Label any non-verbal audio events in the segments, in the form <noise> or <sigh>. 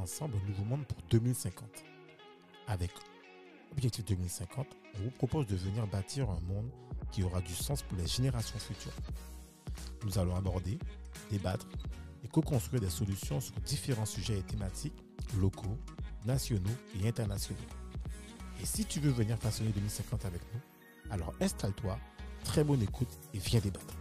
ensemble un nouveau monde pour 2050. Avec Objectif 2050, on vous propose de venir bâtir un monde qui aura du sens pour les générations futures. Nous allons aborder, débattre et co-construire des solutions sur différents sujets et thématiques locaux, nationaux et internationaux. Et si tu veux venir façonner 2050 avec nous, alors installe-toi, très bonne écoute et viens débattre.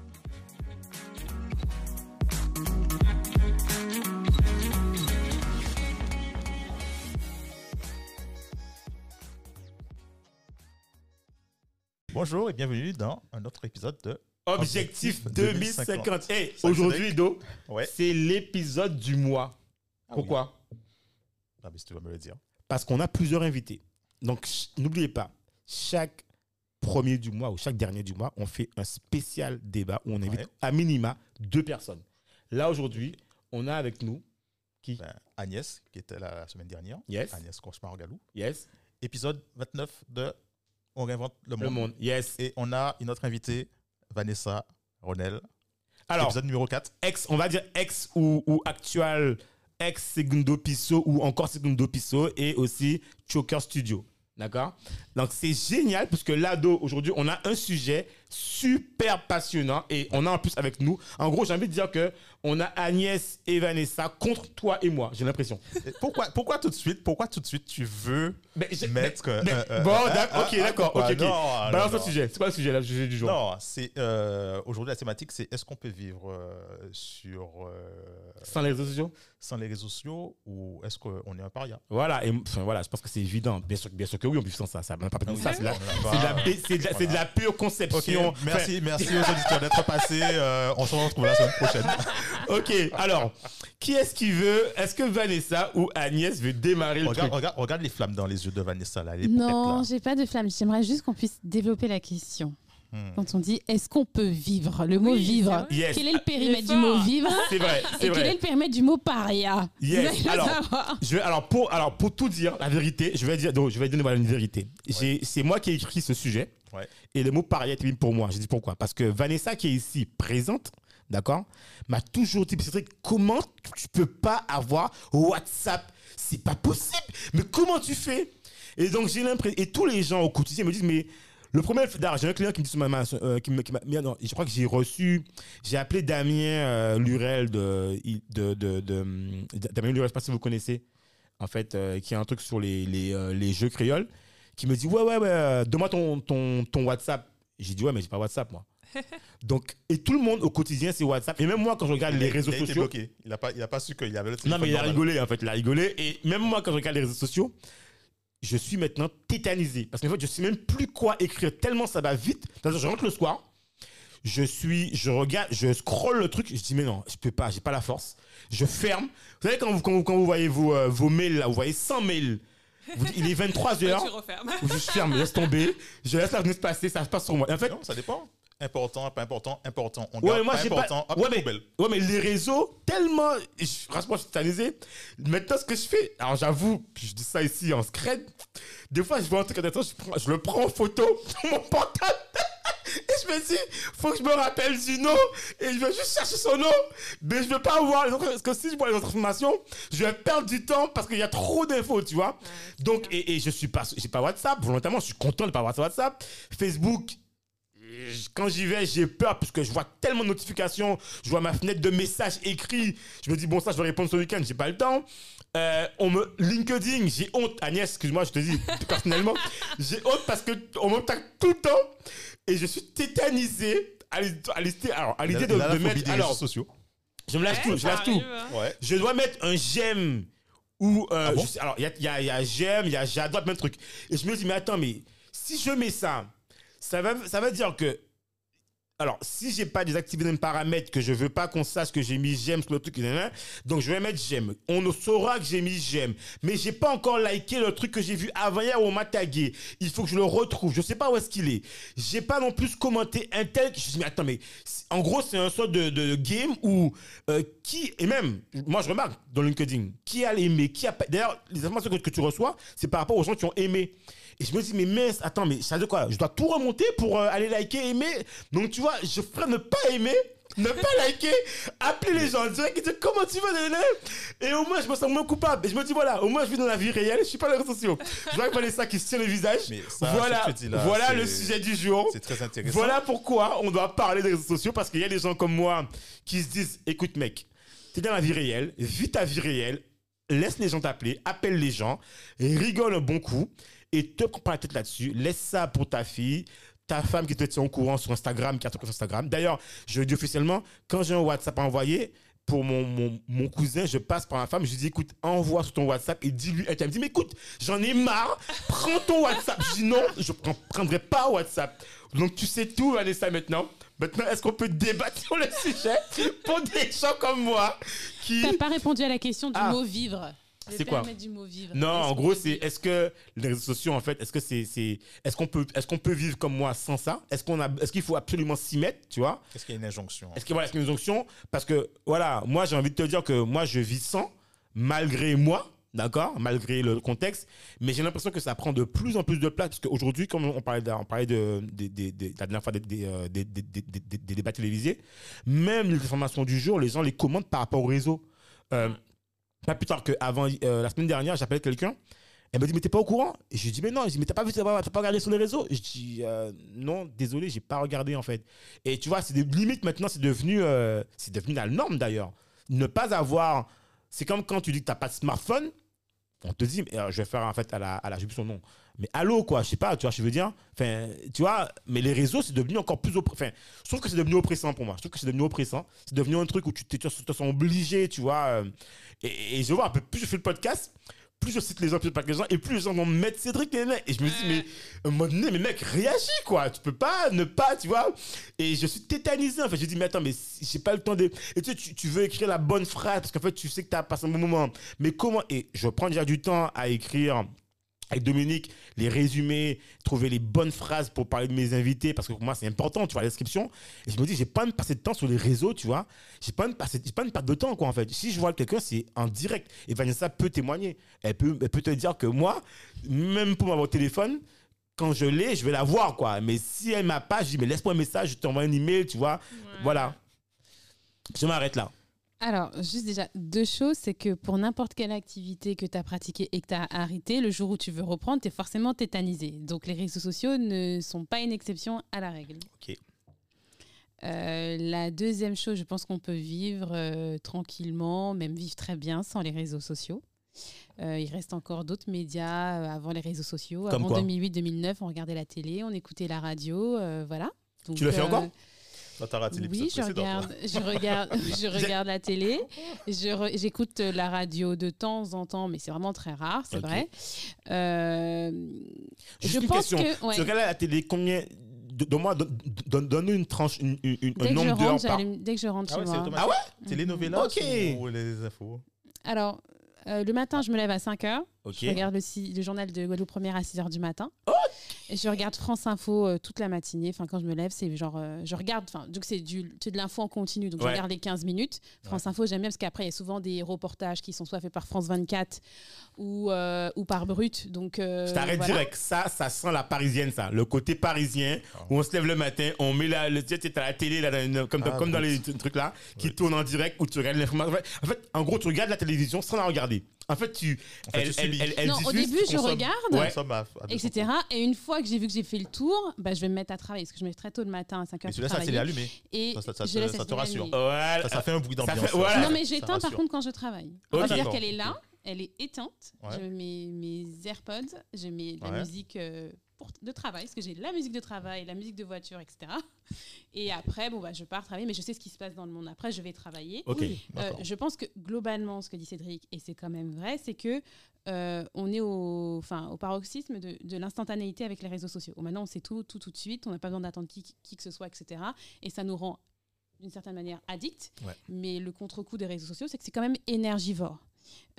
Bonjour et bienvenue dans un autre épisode de Objectif Objectif 2050. 2050. Hey, aujourd'hui, Do, Ouais. c'est l'épisode du mois. Ah Pourquoi? Ah, mais si tu vas me le dire. Parce qu'on a plusieurs invités. Donc, n'oubliez pas, chaque premier du mois ou chaque dernier du mois, on fait un spécial débat où on invite Ouais. à minima deux personnes. Là, aujourd'hui, on a avec nous qui? Ben, Agnès, qui était là la semaine dernière. Yes. Agnès Cauchemar-Galou. Yes. Épisode 29 de On réinvente le monde. Le monde. Yes. Et on a une autre invitée, Vanessa Ronel. Alors, épisode numéro 4. ex, on va dire ex ou, ou actual, ex Segundo Piso ou encore Segundo Piso et aussi Choker Studio. D'accord? Donc c'est génial parce que l'ado, aujourd'hui, on a un sujet super passionnant et on a en plus avec nous. En gros, j'ai envie de dire que on a Agnès et Vanessa contre toi et moi, j'ai l'impression. Pourquoi, pourquoi tout de suite Pourquoi tout de suite tu veux Mais mettre. mais- euh, mais- euh, euh, bon, ah, d'accord, ah, ok, ah, d'accord, ok, ok. Non, non, Balance le non. sujet. C'est quoi le sujet là, le sujet du jour? Non, c'est euh, aujourd'hui la thématique, c'est est-ce qu'on peut vivre euh, sur euh, Sans les réseaux sociaux? sans les réseaux sociaux ou est-ce qu'on est un paria? Voilà, et enfin, voilà, je pense que c'est évident. Bien sûr, bien sûr que oui, on vit sans ça. Ça de ça. C'est de la- de la bé- c'est de merci, merci aux auditeurs d'être passés. euh, on se retrouve la semaine prochaine. <laughs> Ok, alors, qui est-ce qui veut Est-ce que Vanessa ou Agnès veut démarrer le Regarde, truc? regarde, regarde les flammes dans les yeux de Vanessa là. Peut-être Non, j'ai pas de flamme. J'aimerais juste qu'on puisse développer la question. Hmm. Quand on dit est-ce qu'on peut vivre? Le mot Oui, vivre. Yes. Quel est le périmètre Il est du mot vivre? C'est vrai, Et quel est le périmètre du mot paria? Yes. Alors. Je vais, alors, pour, alors, pour tout dire, la vérité, je vais, dire, donc, je vais donner une vérité. J'ai- C'est moi qui ai écrit ce sujet. Et le mot paria était pour moi. J'ai dit pourquoi? Parce que Vanessa, qui est ici présente, d'accord, m'a toujours dit Cédric, comment tu peux pas avoir WhatsApp? C'est pas possible. Mais comment tu fais? Et donc, j'ai l'impression. Et tous les gens au quotidien me disent Mais. Le premier, j'ai un client qui me dit euh, non, je crois que j'ai reçu, j'ai appelé Damien euh, Lurel de, de, hum, Damien Lurel, je sais pas si vous connaissez, en fait, euh, qui a un truc sur les, euh, les jeux créoles, qui me dit ouais ouais ouais, euh, donne-moi ton, ton, ton WhatsApp. J'ai dit ouais mais j'ai pas WhatsApp moi. <laughs> Donc et tout le monde au quotidien c'est WhatsApp et même moi quand je regarde Il les réseaux il a été sociaux, bloqué. Il n'a pas, il a pas su qu'il y avait le non téléphone mais il a rigolé en fait, il a rigolé et même moi quand je regarde les réseaux sociaux, je suis maintenant tétanisé parce qu'en fait je sais même plus quoi écrire tellement ça va vite. Je rentre le soir, je suis, je regarde, je scrolle le truc, je dis mais non, je peux pas, j'ai pas la force. Je ferme. Vous savez quand vous, quand vous, quand vous voyez vos, euh, vos mails là, vous voyez 100 mails. Vous il est 23 <laughs> Tu refermes. je ferme, laisse tomber, je laisse la fenêtre passer, ça se passe sur moi. Et en fait, Non, ça dépend. Important, pas important, important. On Ouais, garde moi, pas j'ai pas- important. Hop, Ouais, mais- poubelle. Ouais, mais les réseaux, tellement. je- Franchement, je suis tétanisé. Maintenant, ce que je fais, alors j'avoue, puis je dis ça ici en scred, des fois, je vois un truc intéressant, je, prends- je le prends en photo <laughs> sur mon portable. Et je me dis, faut que je me rappelle du nom. Et je vais juste chercher son nom. Mais je veux pas voir les autres. Parce que si je vois les autres informations, je vais perdre du temps parce qu'il y a trop d'infos, tu vois. Donc, et, et je suis pas, j'ai pas WhatsApp. Volontairement, je suis content de pas avoir WhatsApp. Facebook, quand j'y vais, j'ai peur parce que je vois tellement de notifications, je vois ma fenêtre de messages écrits. Je me dis, bon, ça, je vais répondre ce week-end, j'ai pas le temps. Euh, on me, LinkedIn, j'ai honte. Agnès, excuse-moi, je te dis <laughs> personnellement, j'ai honte parce qu'on me tag tout le temps et je suis tétanisé à l'idée alors, à de, mettre. des Alors, réseaux sociaux. je me lâche Ouais, tout, je lâche tout. hein. Ouais. Je dois mettre un j'aime ou euh, Ah bon je sais- alors il y a, il y a- il y a j'aime, il y a j'adore plein de trucs. Et je me dis mais attends mais si je mets ça, ça va ça veut dire que alors si j'ai pas désactivé un paramètre que je veux pas qu'on sache que j'ai mis j'aime sur le truc donc je vais mettre j'aime. On ne saura que j'ai mis j'aime, mais j'ai pas encore liké le truc que j'ai vu avant hier où on m'a tagué. Il faut que je le retrouve. Je sais pas où est-ce qu'il est. J'ai pas non plus commenté un tel. Je me dis mais attends mais en gros c'est un sort de, game où euh, qui et même moi je remarque dans LinkedIn qui a aimé, qui a. D'ailleurs les informations que tu reçois c'est par rapport aux gens qui ont aimé. Et je me dis, mais mince, attends, mais ça veut dire quoi? Je dois tout remonter pour euh, aller liker, aimer? Donc, tu vois, je ferais ne pas aimer ne pas <laughs> liker, appeler les gens en direct et dire comment tu vas, nanana? Et au moins, je me sens moins coupable. Et je me dis, voilà, au moins, je vis dans la vie réelle, je suis pas dans les réseaux sociaux. Je vois Vanessa qui se tient le visage. Ça, voilà, que là, voilà le sujet du jour. C'est très intéressant. Voilà pourquoi on doit parler des réseaux sociaux parce qu'il y a des gens comme moi qui se disent écoute mec, t'es dans la vie réelle, vis ta vie réelle, laisse les gens t'appeler, appelle les gens, rigole un bon coup et te prends pas la tête là-dessus. Laisse ça pour ta fille. Ta femme qui te tient au courant sur Instagram, qui a sur Instagram. D'ailleurs, je le dis officiellement, quand j'ai un WhatsApp à envoyer, pour mon, mon, mon cousin, je passe par ma femme, je lui dis écoute, envoie sur ton WhatsApp et dis-lui. Elle me dit mais écoute, j'en ai marre, prends ton WhatsApp. Je dis non, je ne prendrai pas WhatsApp. Donc tu sais tout, Vanessa, maintenant. Maintenant, est-ce qu'on peut débattre sur le sujet pour des gens comme moi qui. T'as pas répondu à la question du Ah. mot vivre. C'est quoi périmètre du mot vivre. Non, en gros, c'est est-ce que les réseaux sociaux, en fait, est-ce que c'est, c'est, est-ce qu'on peut, est-ce qu'on peut vivre comme moi sans ça? Est-ce qu'on a, est-ce qu'il faut absolument s'y mettre, tu vois? Est-ce qu'il y a une injonction Est-ce voilà, est-ce qu'il y a une onction Parce que voilà, moi j'ai envie de te dire que moi je vis sans, malgré moi, d'accord, malgré le contexte, mais j'ai l'impression que ça prend de plus en plus de place parce qu'aujourd'hui, comme on parlait, de, on parlait de, la dernière fois des, des, euh, des- débats télévisés, même les informations du jour, les gens les commandent par rapport au réseau. Euh, pas plus tard qu'avant, euh, la semaine dernière, j'appelais quelqu'un. Elle me dit, mais t'es pas au courant? Et je lui dis, mais non. Je dis, mais t'as pas vu, t'as pas, t'as pas regardé sur les réseaux? Je dis, euh, non, désolé, j'ai pas regardé en fait. Et tu vois, c'est des limites maintenant, c'est devenu, euh, c'est devenu la norme d'ailleurs. Ne pas avoir. C'est comme quand tu dis que t'as pas de smartphone, on te dit, mais, euh, je vais faire en fait à la, à la, j'ai plus son nom. Mais allô, quoi, je sais pas, tu vois, je veux dire? Enfin, tu vois, mais les réseaux, c'est devenu encore plus. oppre- Enfin, je trouve que c'est devenu oppressant pour moi. Je trouve que c'est devenu oppressant. C'est devenu un truc où tu te, tu te sens obligé, tu vois. euh, et, et je vois, un peu plus je fais le podcast, plus je cite les gens, plus je parle les gens, et plus les gens vont me mettre Cédric, et, et je me dis, mais à un moment donné, mais mec, réagis, quoi. Tu peux pas ne pas, tu vois. Et je suis tétanisé, en fait. Je dis, mais attends, mais j'ai pas le temps de. Et tu sais, tu, tu veux écrire la bonne phrase, parce qu'en fait, tu sais que tu as passé un bon moment. Mais comment. Et je prends déjà du temps à écrire avec Dominique, les résumés, trouver les bonnes phrases pour parler de mes invités, parce que pour moi, c'est important, tu vois, la description. Et je me dis, j'ai pas me passer de temps sur les réseaux, tu vois. J'ai pas me passer, j'ai pas à me perdre de temps, quoi, en fait. Si je vois quelqu'un, c'est en direct. Et Vanessa peut témoigner. Elle peut, elle peut te dire que moi, même pour m'avoir au téléphone, quand je l'ai, je vais la voir, quoi. Mais si elle m'a pas, je dis, mais laisse-moi un message, je t'envoie un email, tu vois. Voilà. Je m'arrête là. Alors, juste déjà, deux choses, c'est que pour n'importe quelle activité que tu as pratiquée et que tu as arrêté, le jour où tu veux reprendre, tu es forcément tétanisé. Donc, les réseaux sociaux ne sont pas une exception à la règle. Ok. Euh, la deuxième chose, je pense qu'on peut vivre euh, tranquillement, même vivre très bien sans les réseaux sociaux. Euh, il reste encore d'autres médias avant les réseaux sociaux. Comme avant quoi 2008-2009, on regardait la télé, on écoutait la radio, voilà. Donc, Tu le fais encore? Oui, je regarde, je regarde, <laughs> je regarde la télé, re- j'écoute la radio de temps en temps, mais c'est vraiment très rare, c'est vrai. Euh, Juste je une pense question. que ouais, Tu regardes la télé combien Donne-moi, donne- donne- donne-nous une tranche, une, une- une- un nombre d'heures par. dès que je rentre Ah chez ouais, moi. Ah ouais? Télénovelas Ok. ou les infos Alors, euh, le matin, je me lève à 5 heures. Ok. Je regarde le, le journal de Guadeloupe Première à 6 heures du matin. Et je regarde France Info euh, toute la matinée. Enfin, quand je me lève, c'est genre. euh, je regarde. Enfin, donc c'est du- c'est de l'info en continu. Donc, Ouais. je regarde les 15 minutes. France Info, j'aime bien parce qu'après, il y a souvent des reportages qui sont soit faits par France 24 ou, euh, ou par Brut. Donc. euh, Je t'arrête voilà. direct. Ça, ça sent la parisienne, ça. Le côté parisien, où on se lève le matin, on met la, le, tu sais, t'as la télé, là, dans une- comme, Ah, comme dans les trucs là, qui Ouais. tournent en direct, où tu regardes l'information. En fait, en gros, tu regardes la télévision sans la regarder. En fait, tu. En fait, elle, tu elle, subis. elle, elle Non, au début, je consomme- regarde. Ouais. Consomme à- à 200 etc. Et une fois que j'ai vu que j'ai fait le tour, bah, je vais me mettre à travailler parce que je me lève très tôt le matin à 5 heures Et celui-là, ça, c'est allumé. Et Ça, ça- ça je te- ça rassure. Ça, ça fait un bruit d'ambiance. voilà. Non, mais j'éteins par contre quand je travaille. C'est-à-dire qu'elle est là, elle est éteinte. Ouais. Je mets mes AirPods, je mets de la Ouais. musique euh, pour, de travail, parce que j'ai la musique de travail, la musique de voiture, etc. Et après, bon, bah, je pars travailler, mais je sais ce qui se passe dans le monde. Après, je vais travailler. Ok. Euh, je pense que globalement, ce que dit Cédric, et c'est quand même vrai, c'est que euh, on est au, enfin, au paroxysme de, de l'instantanéité avec les réseaux sociaux. Maintenant, on sait tout, tout, tout de suite. On n'a pas besoin d'attendre qui, qui que ce soit, etc. Et ça nous rend d'une certaine manière addict. Ouais. Mais le contre-coup des réseaux sociaux, c'est que c'est quand même énergivore.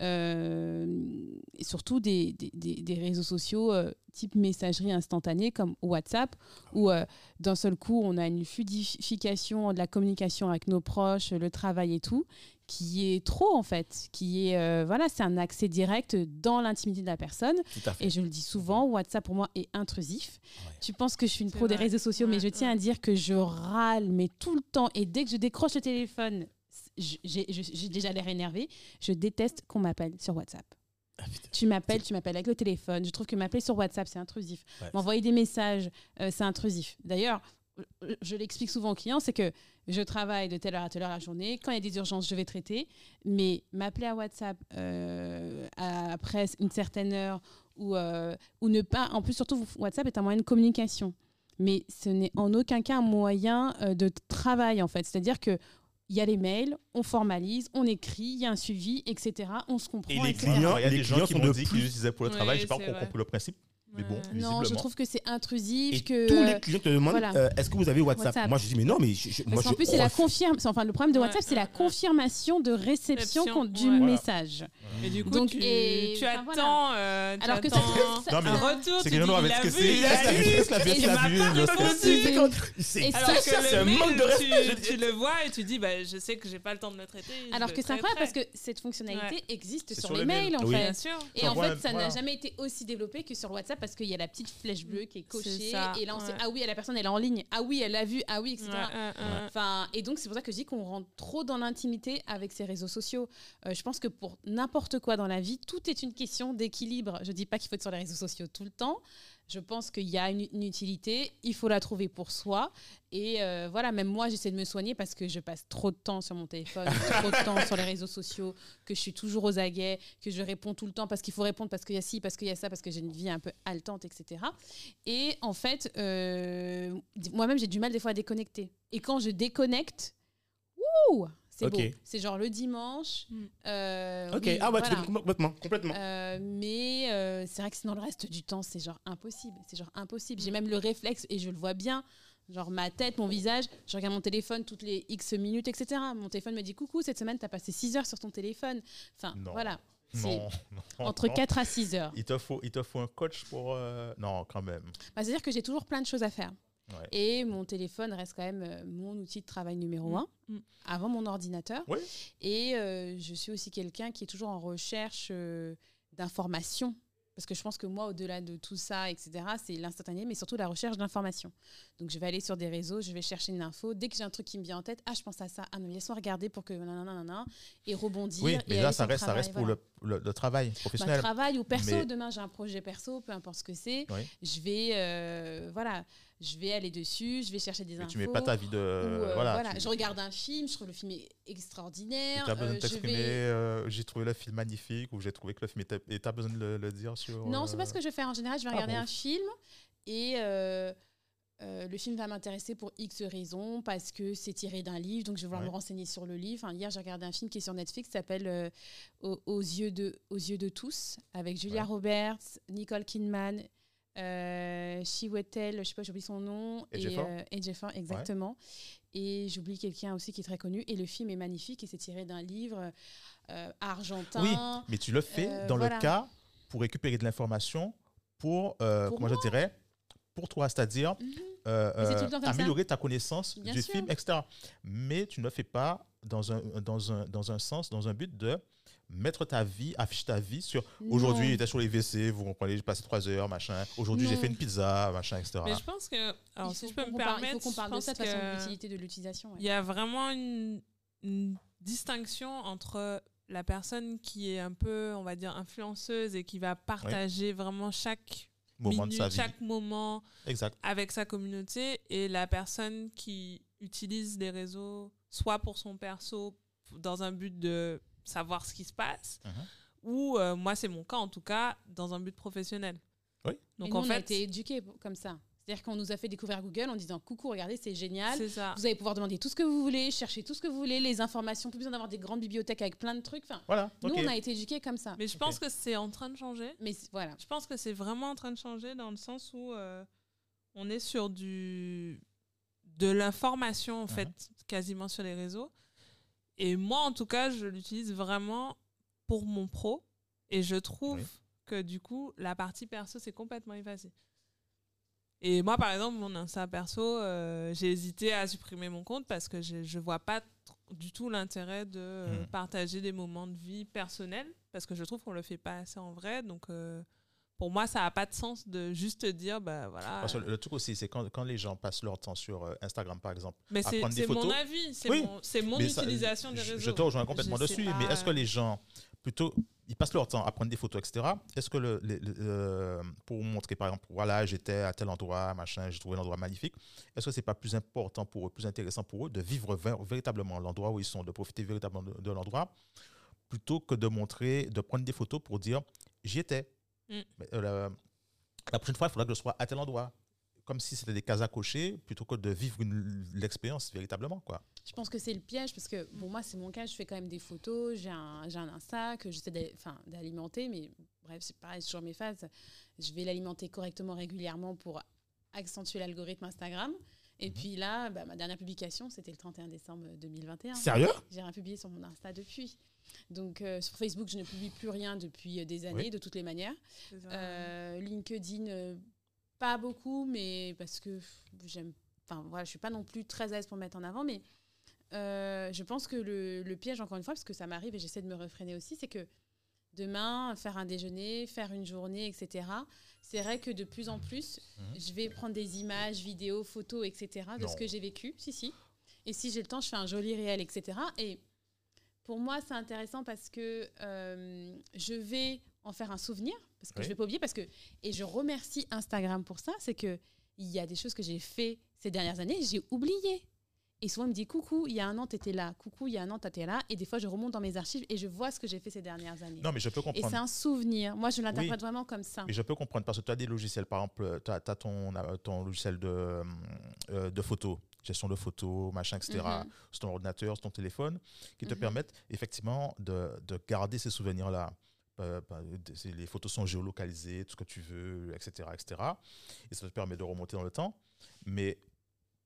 Euh, et surtout des, des- des- réseaux sociaux euh, type messagerie instantanée comme WhatsApp, où euh, d'un seul coup, on a une fluidification de la communication avec nos proches, le travail et tout, qui est trop en fait, qui est euh, voilà, c'est un accès direct dans l'intimité de la personne. Et je le dis souvent, WhatsApp pour moi est intrusif. Ouais. Tu penses que je suis une pro des réseaux sociaux, mais je tiens ouais. à dire que je râle, mais tout le temps. Et dès que je décroche le téléphone, j'ai déjà l'air énervé. Je déteste qu'on m'appelle sur WhatsApp. Ah. Tu m'appelles, tu m'appelles avec le téléphone. Je trouve que m'appeler sur WhatsApp, c'est intrusif. Ouais. M'envoyer des messages, euh, c'est intrusif. D'ailleurs, euh, je l'explique souvent aux clients, c'est que je travaille de telle heure à telle heure la journée. Quand il y a des urgences, je vais traiter. Mais m'appeler à WhatsApp euh, à- après une certaine heure ou, euh, ou ne pas... En plus, surtout, WhatsApp est un moyen de communication. Mais ce n'est en aucun cas un moyen euh, de travail, en fait. C'est-à-dire que il y a les mails, on formalise, on écrit, il y a un suivi, etc. On se comprend. Et les etc. clients- il y a des gens clients qui sont m'ont de dit qu'ils plus- l'utilisaient pour le travail. J'ai pas c'est encore vrai. compris le principe. Mais bon, Ouais. Non, je trouve que c'est intrusif, Et que... tous euh, les clients te demandent voilà. euh, est-ce que vous avez WhatsApp, WhatsApp. Moi, je dis mais non, mais je, je- moi, je plus, c'est la confirmation. Enfin, le problème de Ouais, WhatsApp, c'est la confirmation de réception du ouais. Message. Et du coup, Donc, tu, et- tu enfin, attends, euh, tu Alors que ça- Non, mais un retour. C'est tu que dis, non, avec ce que vu, c'est. Et Alors que c'est un manque de respect. tu, le vois et tu dis, bah, je sais que j'ai pas le temps de le traiter. Alors que c'est incroyable parce que cette fonctionnalité existe sur, les mails, en Oui. Bien fait. sûr. Et en fait, ça n'a jamais été aussi développé que sur WhatsApp parce qu'il y a la petite flèche bleue qui est cochée. Et là, on sait, ah oui, la personne, elle est en ligne. Ah oui, elle l'a vu. Ah oui, etc. Enfin, et donc, c'est pour ça que je dis qu'on rentre trop dans l'intimité avec ces réseaux sociaux. Euh, je pense que pour n'importe quoi dans la vie, tout est une question d'équilibre. Je dis pas qu'il faut être sur les réseaux sociaux tout le temps. Je pense qu'il y a une, une utilité, il faut la trouver pour soi. Et euh, voilà, même moi, j'essaie de me soigner parce que je passe trop de temps sur mon téléphone, <laughs> trop de temps sur les réseaux sociaux, que je suis toujours aux aguets, que je réponds tout le temps parce qu'il faut répondre, parce qu'il y a ci, parce qu'il y a ça, parce que j'ai une vie un peu haletante, etc. Et en fait, euh, moi-même, j'ai du mal des fois à déconnecter. Et quand je déconnecte, wouh, c'est Ok. beau. C'est genre le dimanche. Mm. euh, Ok, oui, ah ouais, tu voilà. complètement, complètement. Euh, mais euh, c'est vrai que sinon le reste du temps, c'est genre impossible. C'est genre impossible. J'ai même le réflexe et je le vois bien. Genre ma tête, mon visage, je regarde mon téléphone toutes les X minutes, etc. Mon téléphone me dit coucou, cette semaine, tu as passé 6 heures sur ton téléphone. Enfin, Non. voilà. Non, <laughs> non, entre non. 4 à 6 heures. Il te faut, il te faut un coach pour. euh, Non, quand même. Bah, C'est-à-dire que j'ai toujours plein de choses à faire. Ouais. Et mon téléphone reste quand même euh, mon outil de travail numéro Mm. un, Mm. avant mon ordinateur. Oui. Et euh, je suis aussi quelqu'un qui est toujours en recherche euh, d'informations. Parce que je pense que moi, au-delà de tout ça, etc., c'est l'instantané, mais surtout la recherche d'informations. Donc, je vais aller sur des réseaux, je vais chercher une info. Dès que j'ai un truc qui me vient en tête, ah, je pense à ça. Ah non, laisse-moi regarder pour que. nanana, nanana, et rebondir. Oui, mais là, ça reste, ça reste pour le, le, le travail Bah, professionnel. travail ou perso, Mais- demain j'ai un projet perso, peu importe ce que c'est, Oui. je vais euh, voilà, je vais aller dessus, je vais chercher des Mais infos. tu mets pas ta vie de. ou, euh, voilà. voilà, tu- je regarde un film, je trouve le film est tu extraordinaire. as besoin euh, de t'exprimer. vais- euh, j'ai trouvé le film magnifique ou j'ai trouvé que le film était. Et tu as besoin de le, le dire sur. Non, c'est euh, pas ce que je vais faire en général. Je vais Ah regarder bon. un film et euh, euh, le film va m'intéresser pour X raisons parce que c'est tiré d'un livre, donc je vais vouloir Ouais. me renseigner sur le livre. Enfin, hier, j'ai regardé un film qui est sur Netflix, qui s'appelle euh, aux, aux yeux de aux yeux de tous, avec Julia Ouais. Roberts, Nicole Kidman. Euh, Chiwetel, je sais pas, j'oublie son nom, et euh, Ejiofor, exactement. Et j'oublie quelqu'un aussi qui est très connu. Et le film est magnifique et c'est tiré d'un livre euh, argentin. Oui, mais tu le fais Euh, dans voilà. le cas pour récupérer de l'information pour, euh, Pour comment je dirais, pour toi, c'est-à-dire Mhm. euh, euh, ça. améliorer ta connaissance Bien du sûr. film, etc. Mais tu ne le fais pas dans un, dans un, dans un sens, dans un but de mettre ta vie, afficher ta vie sur aujourd'hui, j'étais sur les WC, vous comprenez, j'ai passé trois heures, machin. Aujourd'hui, j'ai fait une pizza, machin, etc. Mais je pense que, alors si je peux me permettre, il faut qu'on parle de ça de façon, de l'utilité de l'utilisation. ouais. il y a vraiment une, une distinction entre la personne qui est un peu, on va dire, influenceuse et qui va partager vraiment chaque Moment de minute, sa vie. chaque moment Exact. avec sa communauté et la personne qui utilise les réseaux soit pour son perso dans un but de savoir ce qui se passe Mhm. ou euh, moi c'est mon cas en tout cas dans un but professionnel. Oui. Donc nous, en on a fait été éduqués comme ça. C'est-à-dire qu'on nous a fait découvrir Google en disant coucou, regardez, c'est génial. c'est ça. Vous allez pouvoir demander tout ce que vous voulez, chercher tout ce que vous voulez, les informations, plus besoin d'avoir des grandes bibliothèques avec plein de trucs. Enfin, Voilà. nous, on a été éduqués comme ça. Mais je pense que c'est en train de changer. Mais voilà. Je pense que c'est vraiment en train de changer dans le sens où euh, on est sur du de l'information en Mhm. fait quasiment sur les réseaux. Et moi en tout cas, je l'utilise vraiment pour mon pro et je trouve Oui. que du coup la partie perso c'est complètement effacé. Et moi, par exemple, mon Insta perso, euh, j'ai hésité à supprimer mon compte parce que je ne vois pas du tout l'intérêt de euh, Mhm. partager des moments de vie personnels parce que je trouve qu'on le fait pas assez en vrai. Donc, euh, pour moi, ça n'a pas de sens de juste dire, bah voilà. Parce que le truc aussi, c'est quand, quand les gens passent leur temps sur euh, Instagram, par exemple. Mais à c'est prendre des c'est mon avis, c'est Oui. mon, mon ça, utilisation des réseaux. Je te rejoins complètement Je dessus, mais est-ce que les gens, plutôt, ils passent leur temps à prendre des photos, etc. Est-ce que le, le- le- euh, pour montrer, par exemple, voilà, j'étais à tel endroit, machin, j'ai trouvé l'endroit magnifique, est-ce que c'est pas plus important pour eux, plus intéressant pour eux de vivre véritablement l'endroit où ils sont, de profiter véritablement de, de l'endroit, plutôt que de montrer, de prendre des photos pour dire j'y étais? Mm. Mais, euh, la, la prochaine fois, il faudra que je sois à tel endroit. Comme si c'était des cases à cocher, plutôt que de vivre l'expérience véritablement. Quoi. Je pense que c'est le piège parce que bon, moi, c'est mon cas. Je fais quand même des photos. J'ai un, j'ai un Insta que j'essaie d'alimenter. Mais bref, c'est pareil, c'est toujours mes phases. Je vais l'alimenter correctement, régulièrement pour accentuer l'algorithme Instagram. Et Mhm. puis là, bah, ma dernière publication, c'était le 31 décembre 2021. Sérieux? J'ai rien publié sur mon Insta depuis. Donc euh, sur Facebook, je ne publie plus rien depuis euh, des années, Oui. de toutes les manières. Euh, LinkedIn, pas beaucoup, mais parce que j'aime. Enfin, voilà, je suis pas non plus très à l'aise pour me mettre en avant, mais euh, je pense que le, le piège, encore une fois, parce que ça m'arrive et j'essaie de me refréner aussi, c'est que demain, faire un déjeuner, faire une journée, etc., c'est vrai que de plus en plus, Mhm. je vais prendre des images, vidéos, photos, etc., de Non. ce que j'ai vécu. Si, si. Et si j'ai le temps, je fais un joli réel, etc. Et pour moi, c'est intéressant parce que euh, je vais en faire un souvenir, parce que Oui. je vais pas oublier, parce que et je remercie Instagram pour ça, c'est que il y a des choses que j'ai fait ces dernières années, j'ai oublié. Et souvent, il me dit coucou, il y a un an, tu étais là. Coucou, il y a un an, tu étais là. Et des fois, je remonte dans mes archives et je vois ce que j'ai fait ces dernières années. Non, mais je peux et comprendre. c'est un souvenir. Moi, je l'interprète Oui. vraiment comme ça. Mais je peux comprendre parce que tu as des logiciels, par exemple, tu as, ton, euh, ton logiciel de, euh, de photos, gestion de photos, machin, etc., Mhm. sur ton ordinateur, sur ton téléphone, qui te Mhm. permettent effectivement de, de garder ces souvenirs-là. Euh, bah, les photos sont géolocalisées, tout ce que tu veux, etc., etc. Et ça te permet de remonter dans le temps. Mais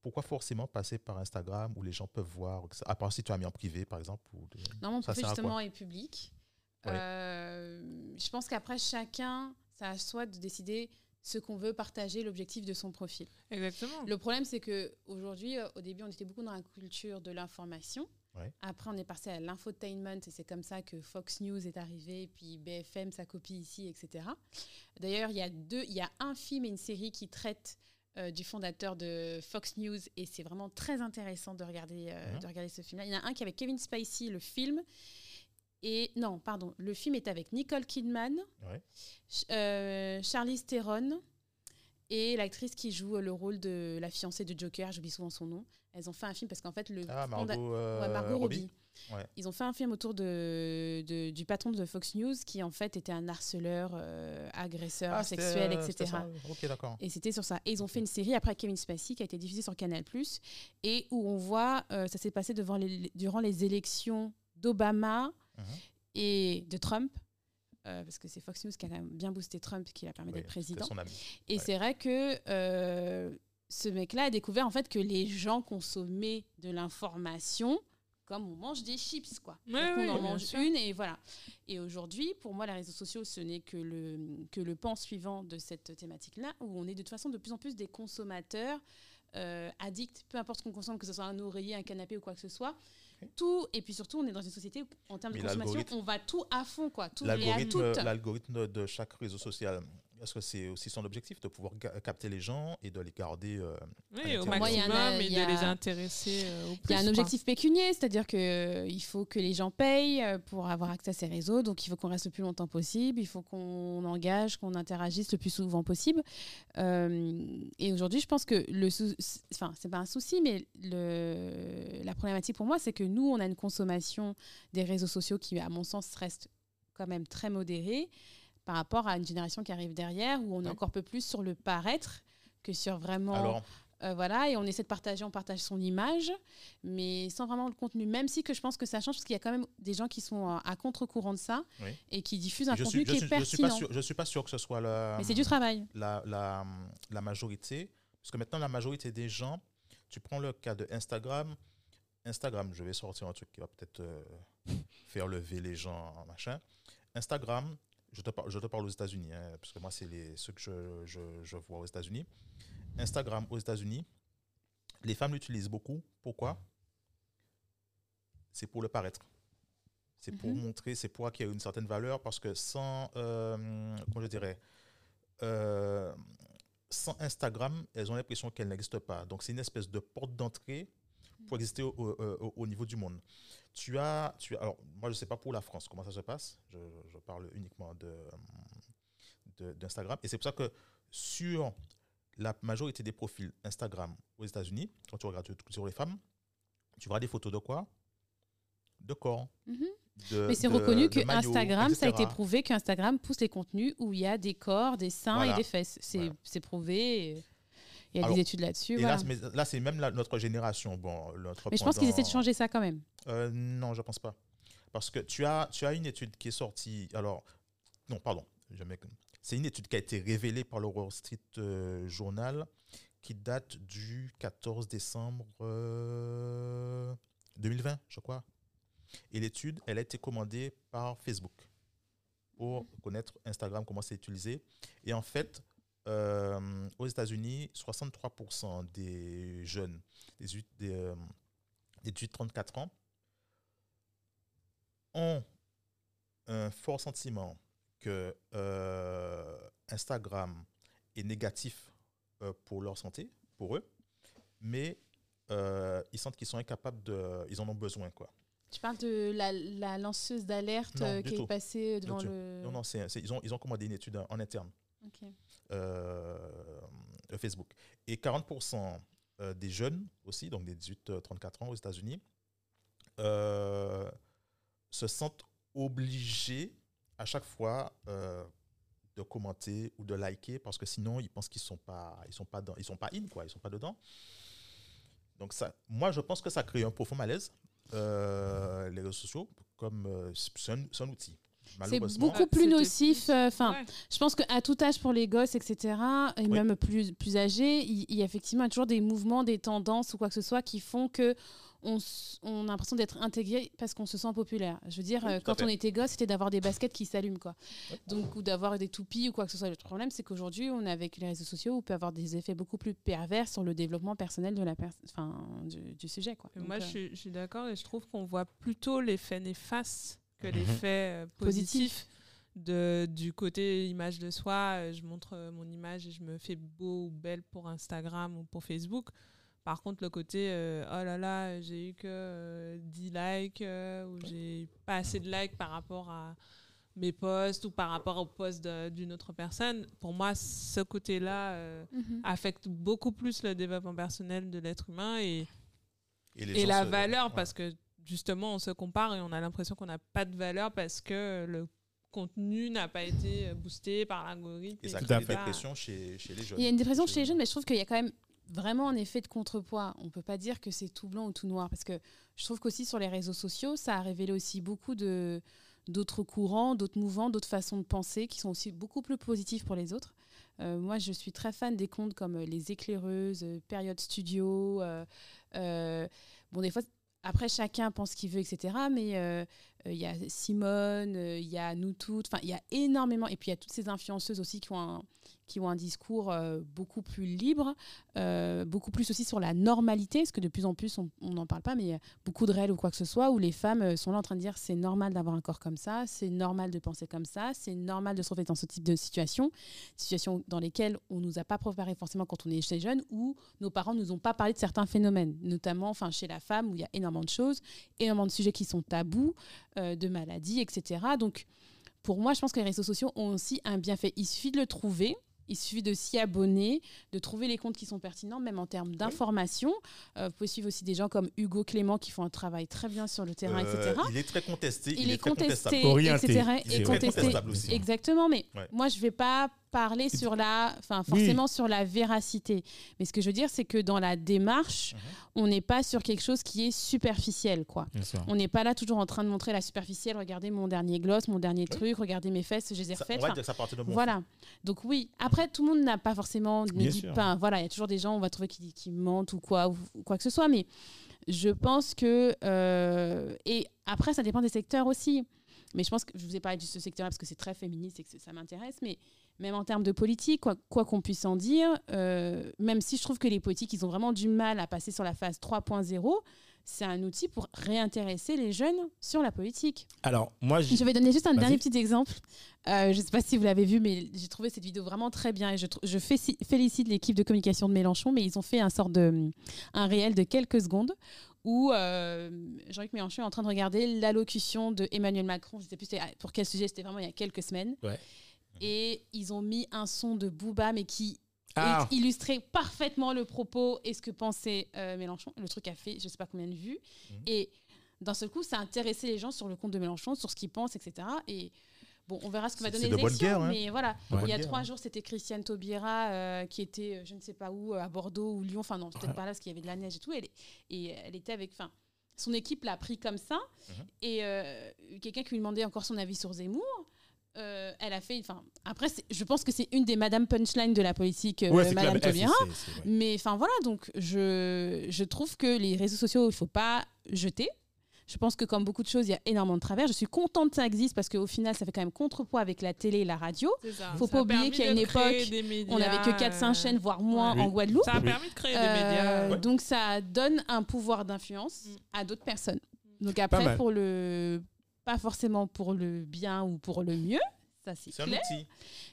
pourquoi forcément passer par Instagram où les gens peuvent voir, à part si tu as mis en privé, par exemple ou de- Non, mon profil justement est public. Ouais. Euh, je pense qu'après, chacun, ça à soi de décider ce qu'on veut partager, l'objectif de son profil. Exactement. Le problème, c'est que aujourd'hui, euh, au début, on était beaucoup dans la culture de l'information. Ouais. Après, on est passé à l'infotainment et c'est comme ça que Fox News est arrivé, puis BFM, sa copie ici, etc. D'ailleurs, il y a deux, il y a un film et une série qui traitent euh, du fondateur de Fox News et c'est vraiment très intéressant de regarder, euh, Mhm. de regarder ce film-là. Il y en a un qui est avec Kevin Spacey, le film. Et non, pardon, le film est avec Nicole Kidman, Ouais. Euh, Charlize Theron et l'actrice qui joue le rôle de la fiancée de Joker, j'oublie souvent son nom. Elles ont fait un film parce qu'en fait le Ah, Margot, euh, Ouais, Margot Robbie. Robbie. Ouais. Ils ont fait un film autour de, de- du patron de Fox News qui en fait était un harceleur, euh, agresseur Ah, sexuel, etc. ça Ok, d'accord. Et c'était sur ça. Et ils ont fait une série après Kevin Spacey qui a été diffusée sur Canal+, et où on voit, euh, ça s'est passé devant les, durant les élections d'Obama Mhm. et de Trump, euh, parce que c'est Fox News qui a quand même bien boosté Trump, qui l'a permis Oui, d'être président. son ami. Et Ouais. c'est vrai que euh, ce mec-là a découvert en fait que les gens consommaient de l'information comme on mange des chips, quoi. Ouais, Donc, ouais, on en mange sûr. une et voilà. Et aujourd'hui, pour moi, les réseaux sociaux, ce n'est que le, que le pan suivant de cette thématique-là, où on est de toute façon de plus en plus des consommateurs euh, addicts, peu importe ce qu'on consomme, que ce soit un oreiller, un canapé ou quoi que ce soit. Tout, et puis surtout, on est dans une société où, en termes de consommation, on va tout à fond, quoi. Tout. l'algorithme de chaque réseau social, est-ce que c'est aussi son objectif de pouvoir capter les gens et de les garder euh, Oui, au maximum a- et a- de les intéresser euh, au plus. Il y a un quoi. objectif pécunier, c'est-à-dire qu'il faut que les gens payent euh, pour avoir accès à ces réseaux, donc il faut qu'on reste le plus longtemps possible, il faut qu'on engage, qu'on interagisse le plus souvent possible. Euh, et aujourd'hui, je pense que le enfin, c'est pas un souci, mais le, la problématique pour moi, c'est que nous, on a une consommation des réseaux sociaux qui, à mon sens, reste quand même très modérée par rapport à une génération qui arrive derrière, où on est Oui. encore peu plus sur le paraître que sur vraiment Alors, euh, voilà, et on essaie de partager, on partage son image, mais sans vraiment le contenu. Même si que je pense que ça change, parce qu'il y a quand même des gens qui sont euh, à contre-courant de ça Oui. et qui diffusent un je contenu suis, qui est suis pertinent. je suis pas sûr que ce soit la, mais c'est du travail. la, la, la majorité. Parce que maintenant, la majorité des gens, tu prends le cas de Instagram. Instagram, je vais sortir un truc qui va peut-être euh, <laughs> faire lever les gens, machin. Instagram, je te, par- je te parle aux États-Unis, hein, parce que moi, c'est les- ceux que je, je- je vois aux États-Unis. Instagram aux États-Unis, les femmes l'utilisent beaucoup. Pourquoi? C'est pour le paraître. C'est pour Mhm. montrer, c'est pour acquérir une certaine valeur, parce que sans, euh, comment je dirais, euh, sans Instagram, elles ont l'impression qu'elles n'existent pas. Donc, c'est une espèce de porte d'entrée pour exister au, au- au- au niveau du monde. Tu as, tu as, alors, moi, je ne sais pas pour la France comment ça se passe? Je, je parle uniquement de, d'Instagram. Et c'est pour ça que sur la majorité des profils Instagram aux États-Unis, quand tu regardes sur les femmes, tu verras des photos de quoi? De corps. Mhm. de- Mais c'est reconnu que Instagram, ça a été prouvé qu'Instagram pousse les contenus où il y a des corps, des seins Voilà. et des fesses. C'est Voilà. prouvé. et Il y a Alors, des études là-dessus. Et voilà. là, c'est même la- notre génération. Bon, notre Mais je pense qu'ils essaient de changer ça quand même. Euh, non, je pense pas. Parce que tu as, tu as une étude qui est sortie. Alors, non, pardon. C'est une étude qui a été révélée par le Wall Street euh, Journal qui date du 14 décembre euh, 2020, je crois. Et l'étude, elle a été commandée par Facebook pour connaître Instagram, comment c'est utilisé. Et en fait, euh, aux États-Unis, 63% des jeunes, des, huit- des, euh, des 18-34 ans, ont un fort sentiment que euh, Instagram est négatif pour leur santé, pour eux, mais ils sentent qu'ils sont incapables de... Ils en ont besoin, quoi. Tu parles de la, la lanceuse d'alerte qui tout. est passée devant le. Non, non, c'est- ils, ont, ils ont commandé une étude en, en interne, Ok. Euh, euh, Facebook. Et 40% euh, des jeunes aussi, donc des 18-34 ans aux États-Unis, se sentent obligés à chaque fois de commenter ou de liker parce que sinon ils pensent qu'ils sont pas sont pas dans, ils sont pas in quoi ils sont pas dedans donc ça moi je pense que ça crée un profond malaise les réseaux sociaux comme c'est un outil C'est beaucoup plus nocif. euh, Enfin, Ouais. je pense qu'à tout âge pour les gosses, etc., et Oui. même plus, plus âgés, il, il y a effectivement toujours des mouvements, des tendances ou quoi que ce soit qui font que on, a l'impression d'être intégré parce qu'on se sent populaire. Je veux dire, Oui, euh, quand on était gosse, c'était d'avoir des baskets qui s'allument, quoi. Donc, ou d'avoir des toupies ou quoi que ce soit. Le problème, c'est qu'aujourd'hui, on est avec les réseaux sociaux où on peut avoir des effets beaucoup plus pervers sur le développement personnel de la pers- enfin, du, du sujet, quoi. Donc, moi, euh, je suis, je suis d'accord et je trouve qu'on voit plutôt l'effet néfaste que Mhm. l'effet euh, Positif. positif. De, du côté image de soi, euh, je montre euh, mon image et je me fais beau ou belle pour Instagram ou pour Facebook. Par contre, le côté euh, oh là là, j'ai eu que euh, 10 likes euh, ou j'ai pas assez de likes par rapport à mes posts ou par rapport aux posts d'une autre personne, pour moi, ce côté-là euh, mhm. affecte beaucoup plus le développement personnel de l'être humain et et, la valeur parce que justement on se compare et on a l'impression qu'on n'a pas de valeur parce que le contenu n'a pas été boosté par l'algorithme. et ça crée une dépression chez, chez les jeunes Il y a une dépression chez les jeunes, mais je trouve qu'il y a quand même vraiment un effet de contrepoids. On peut pas dire que c'est tout blanc ou tout noir, parce que je trouve qu'aussi sur les réseaux sociaux, ça a révélé aussi beaucoup de d'autres courants, d'autres mouvements, d'autres façons de penser qui sont aussi beaucoup plus positifs pour les autres. Euh, moi, je suis très fan des comptes comme Les Éclaireuses, euh, Période Studio. euh, euh, bon, des fois, après, chacun pense ce qu'il veut, etc. Mais euh, il y a Simone, euh, il y a nous toutes, enfin, il y a énormément. Et puis, il y a toutes ces influenceuses aussi qui ont un, qui ont un discours euh, beaucoup plus libre, euh, beaucoup plus aussi sur la normalité, parce que de plus en plus, on n'en parle pas, mais il y a beaucoup de réels ou quoi que ce soit, où les femmes euh, sont là en train de dire c'est normal d'avoir un corps comme ça, c'est normal de penser comme ça, c'est normal de se retrouver dans ce type de situation, situations dans lesquelles on nous a pas préparé forcément quand on est chez jeune, ou nos parents nous ont pas parlé de certains phénomènes, notamment chez la femme, où il y a énormément de choses, énormément de sujets qui sont tabous, euh, de maladies, etc. Donc, pour moi, je pense que les réseaux sociaux ont aussi un bienfait. Il suffit de le trouver. Il suffit de s'y abonner, de trouver les comptes qui sont pertinents, même en termes d'information. Euh, vous pouvez suivre aussi des gens comme Hugo Clément qui font un travail très bien sur le terrain, Euh, etc. il est très contesté Il, est très contesté, contestable. Orienté. etc. Il Et est contesté. contestable aussi. Exactement, mais Ouais. moi, je ne vais pas parler sur la, enfin, forcément sur la véracité. Mais ce que je veux dire, c'est que dans la démarche, Mhm. on n'est pas sur quelque chose qui est superficiel, quoi. On n'est pas là toujours en train de montrer la superficielle. Regardez mon dernier gloss, mon dernier Oui. truc, regardez mes fesses, je les ai Ça- refaites. voilà. Donc oui, après tout le monde n'a pas forcément ne dit pas. Voilà, il y a toujours des gens on va trouver qui, qui mentent ou quoi ou, ou quoi que ce soit, mais je pense que euh, et après ça dépend des secteurs aussi. Mais je pense que je vous ai parlé de ce secteur parce que c'est très féministe et que ça m'intéresse. Mais même en termes de politique, quoi qu'on puisse en dire, euh, même si je trouve que les politiques, ils ont vraiment du mal à passer sur la phase 3.0, c'est un outil pour réintéresser les jeunes sur la politique. Alors, moi, Je vais donner juste un dernier petit exemple. Euh, je ne sais pas si vous l'avez vu, mais j'ai trouvé cette vidéo vraiment très bien et je, tr- je fé- félicite l'équipe de communication de Mélenchon, mais ils ont fait un sort de un réel de quelques secondes où euh, Jean-Luc Mélenchon est en train de regarder l'allocution de Emmanuel Macron. Je ne sais plus pour quel sujet, c'était vraiment il y a quelques semaines. Ouais. Et ils ont mis un son de Booba, mais qui Ah. il- illustrait parfaitement le propos et ce que pensait euh, Mélenchon. Le truc a fait je sais pas combien de vues. Mhm. Et d'un seul coup, ça a intéressé les gens sur le compte de Mélenchon, sur ce qu'ils pensent, etc. Et bon, on verra ce que va donner bonne l'élection. guerre, hein. Mais voilà, il y a guerre, trois hein. jours, c'était Christiane Taubira euh, qui était, euh, je ne sais pas où, à Bordeaux ou Lyon. Enfin non, peut-être <laughs> pas là parce qu'il y avait de la neige et tout. Est- et elle était avec, enfin, son équipe l'a pris comme ça. Mhm. Et euh, quelqu'un qui lui demandait encore son avis sur Zemmour. Euh, elle a fait, enfin, après, je pense que c'est une des Madame Punchline de la politique, euh, Ouais, Madame mais, Taubira. Mais enfin voilà, donc je, je trouve que les réseaux sociaux, il faut pas jeter. Je pense que comme beaucoup de choses, il y a énormément de travers. Je suis contente que ça existe parce qu'au final, ça fait quand même contrepoids avec la télé et la radio. Ça. Faut Ça pas a oublier permis qu'il y a de une époque, médias, On n'avait que 4-5 euh, chaînes, voire moins Oui. en Guadeloupe. Ça a permis de créer des Euh, médias. Ouais. Donc ça donne un pouvoir d'influence Mm. à d'autres personnes. Donc Pas après, pour le, pas forcément pour le bien ou pour le mieux, ça c'est C'est un clair. outil.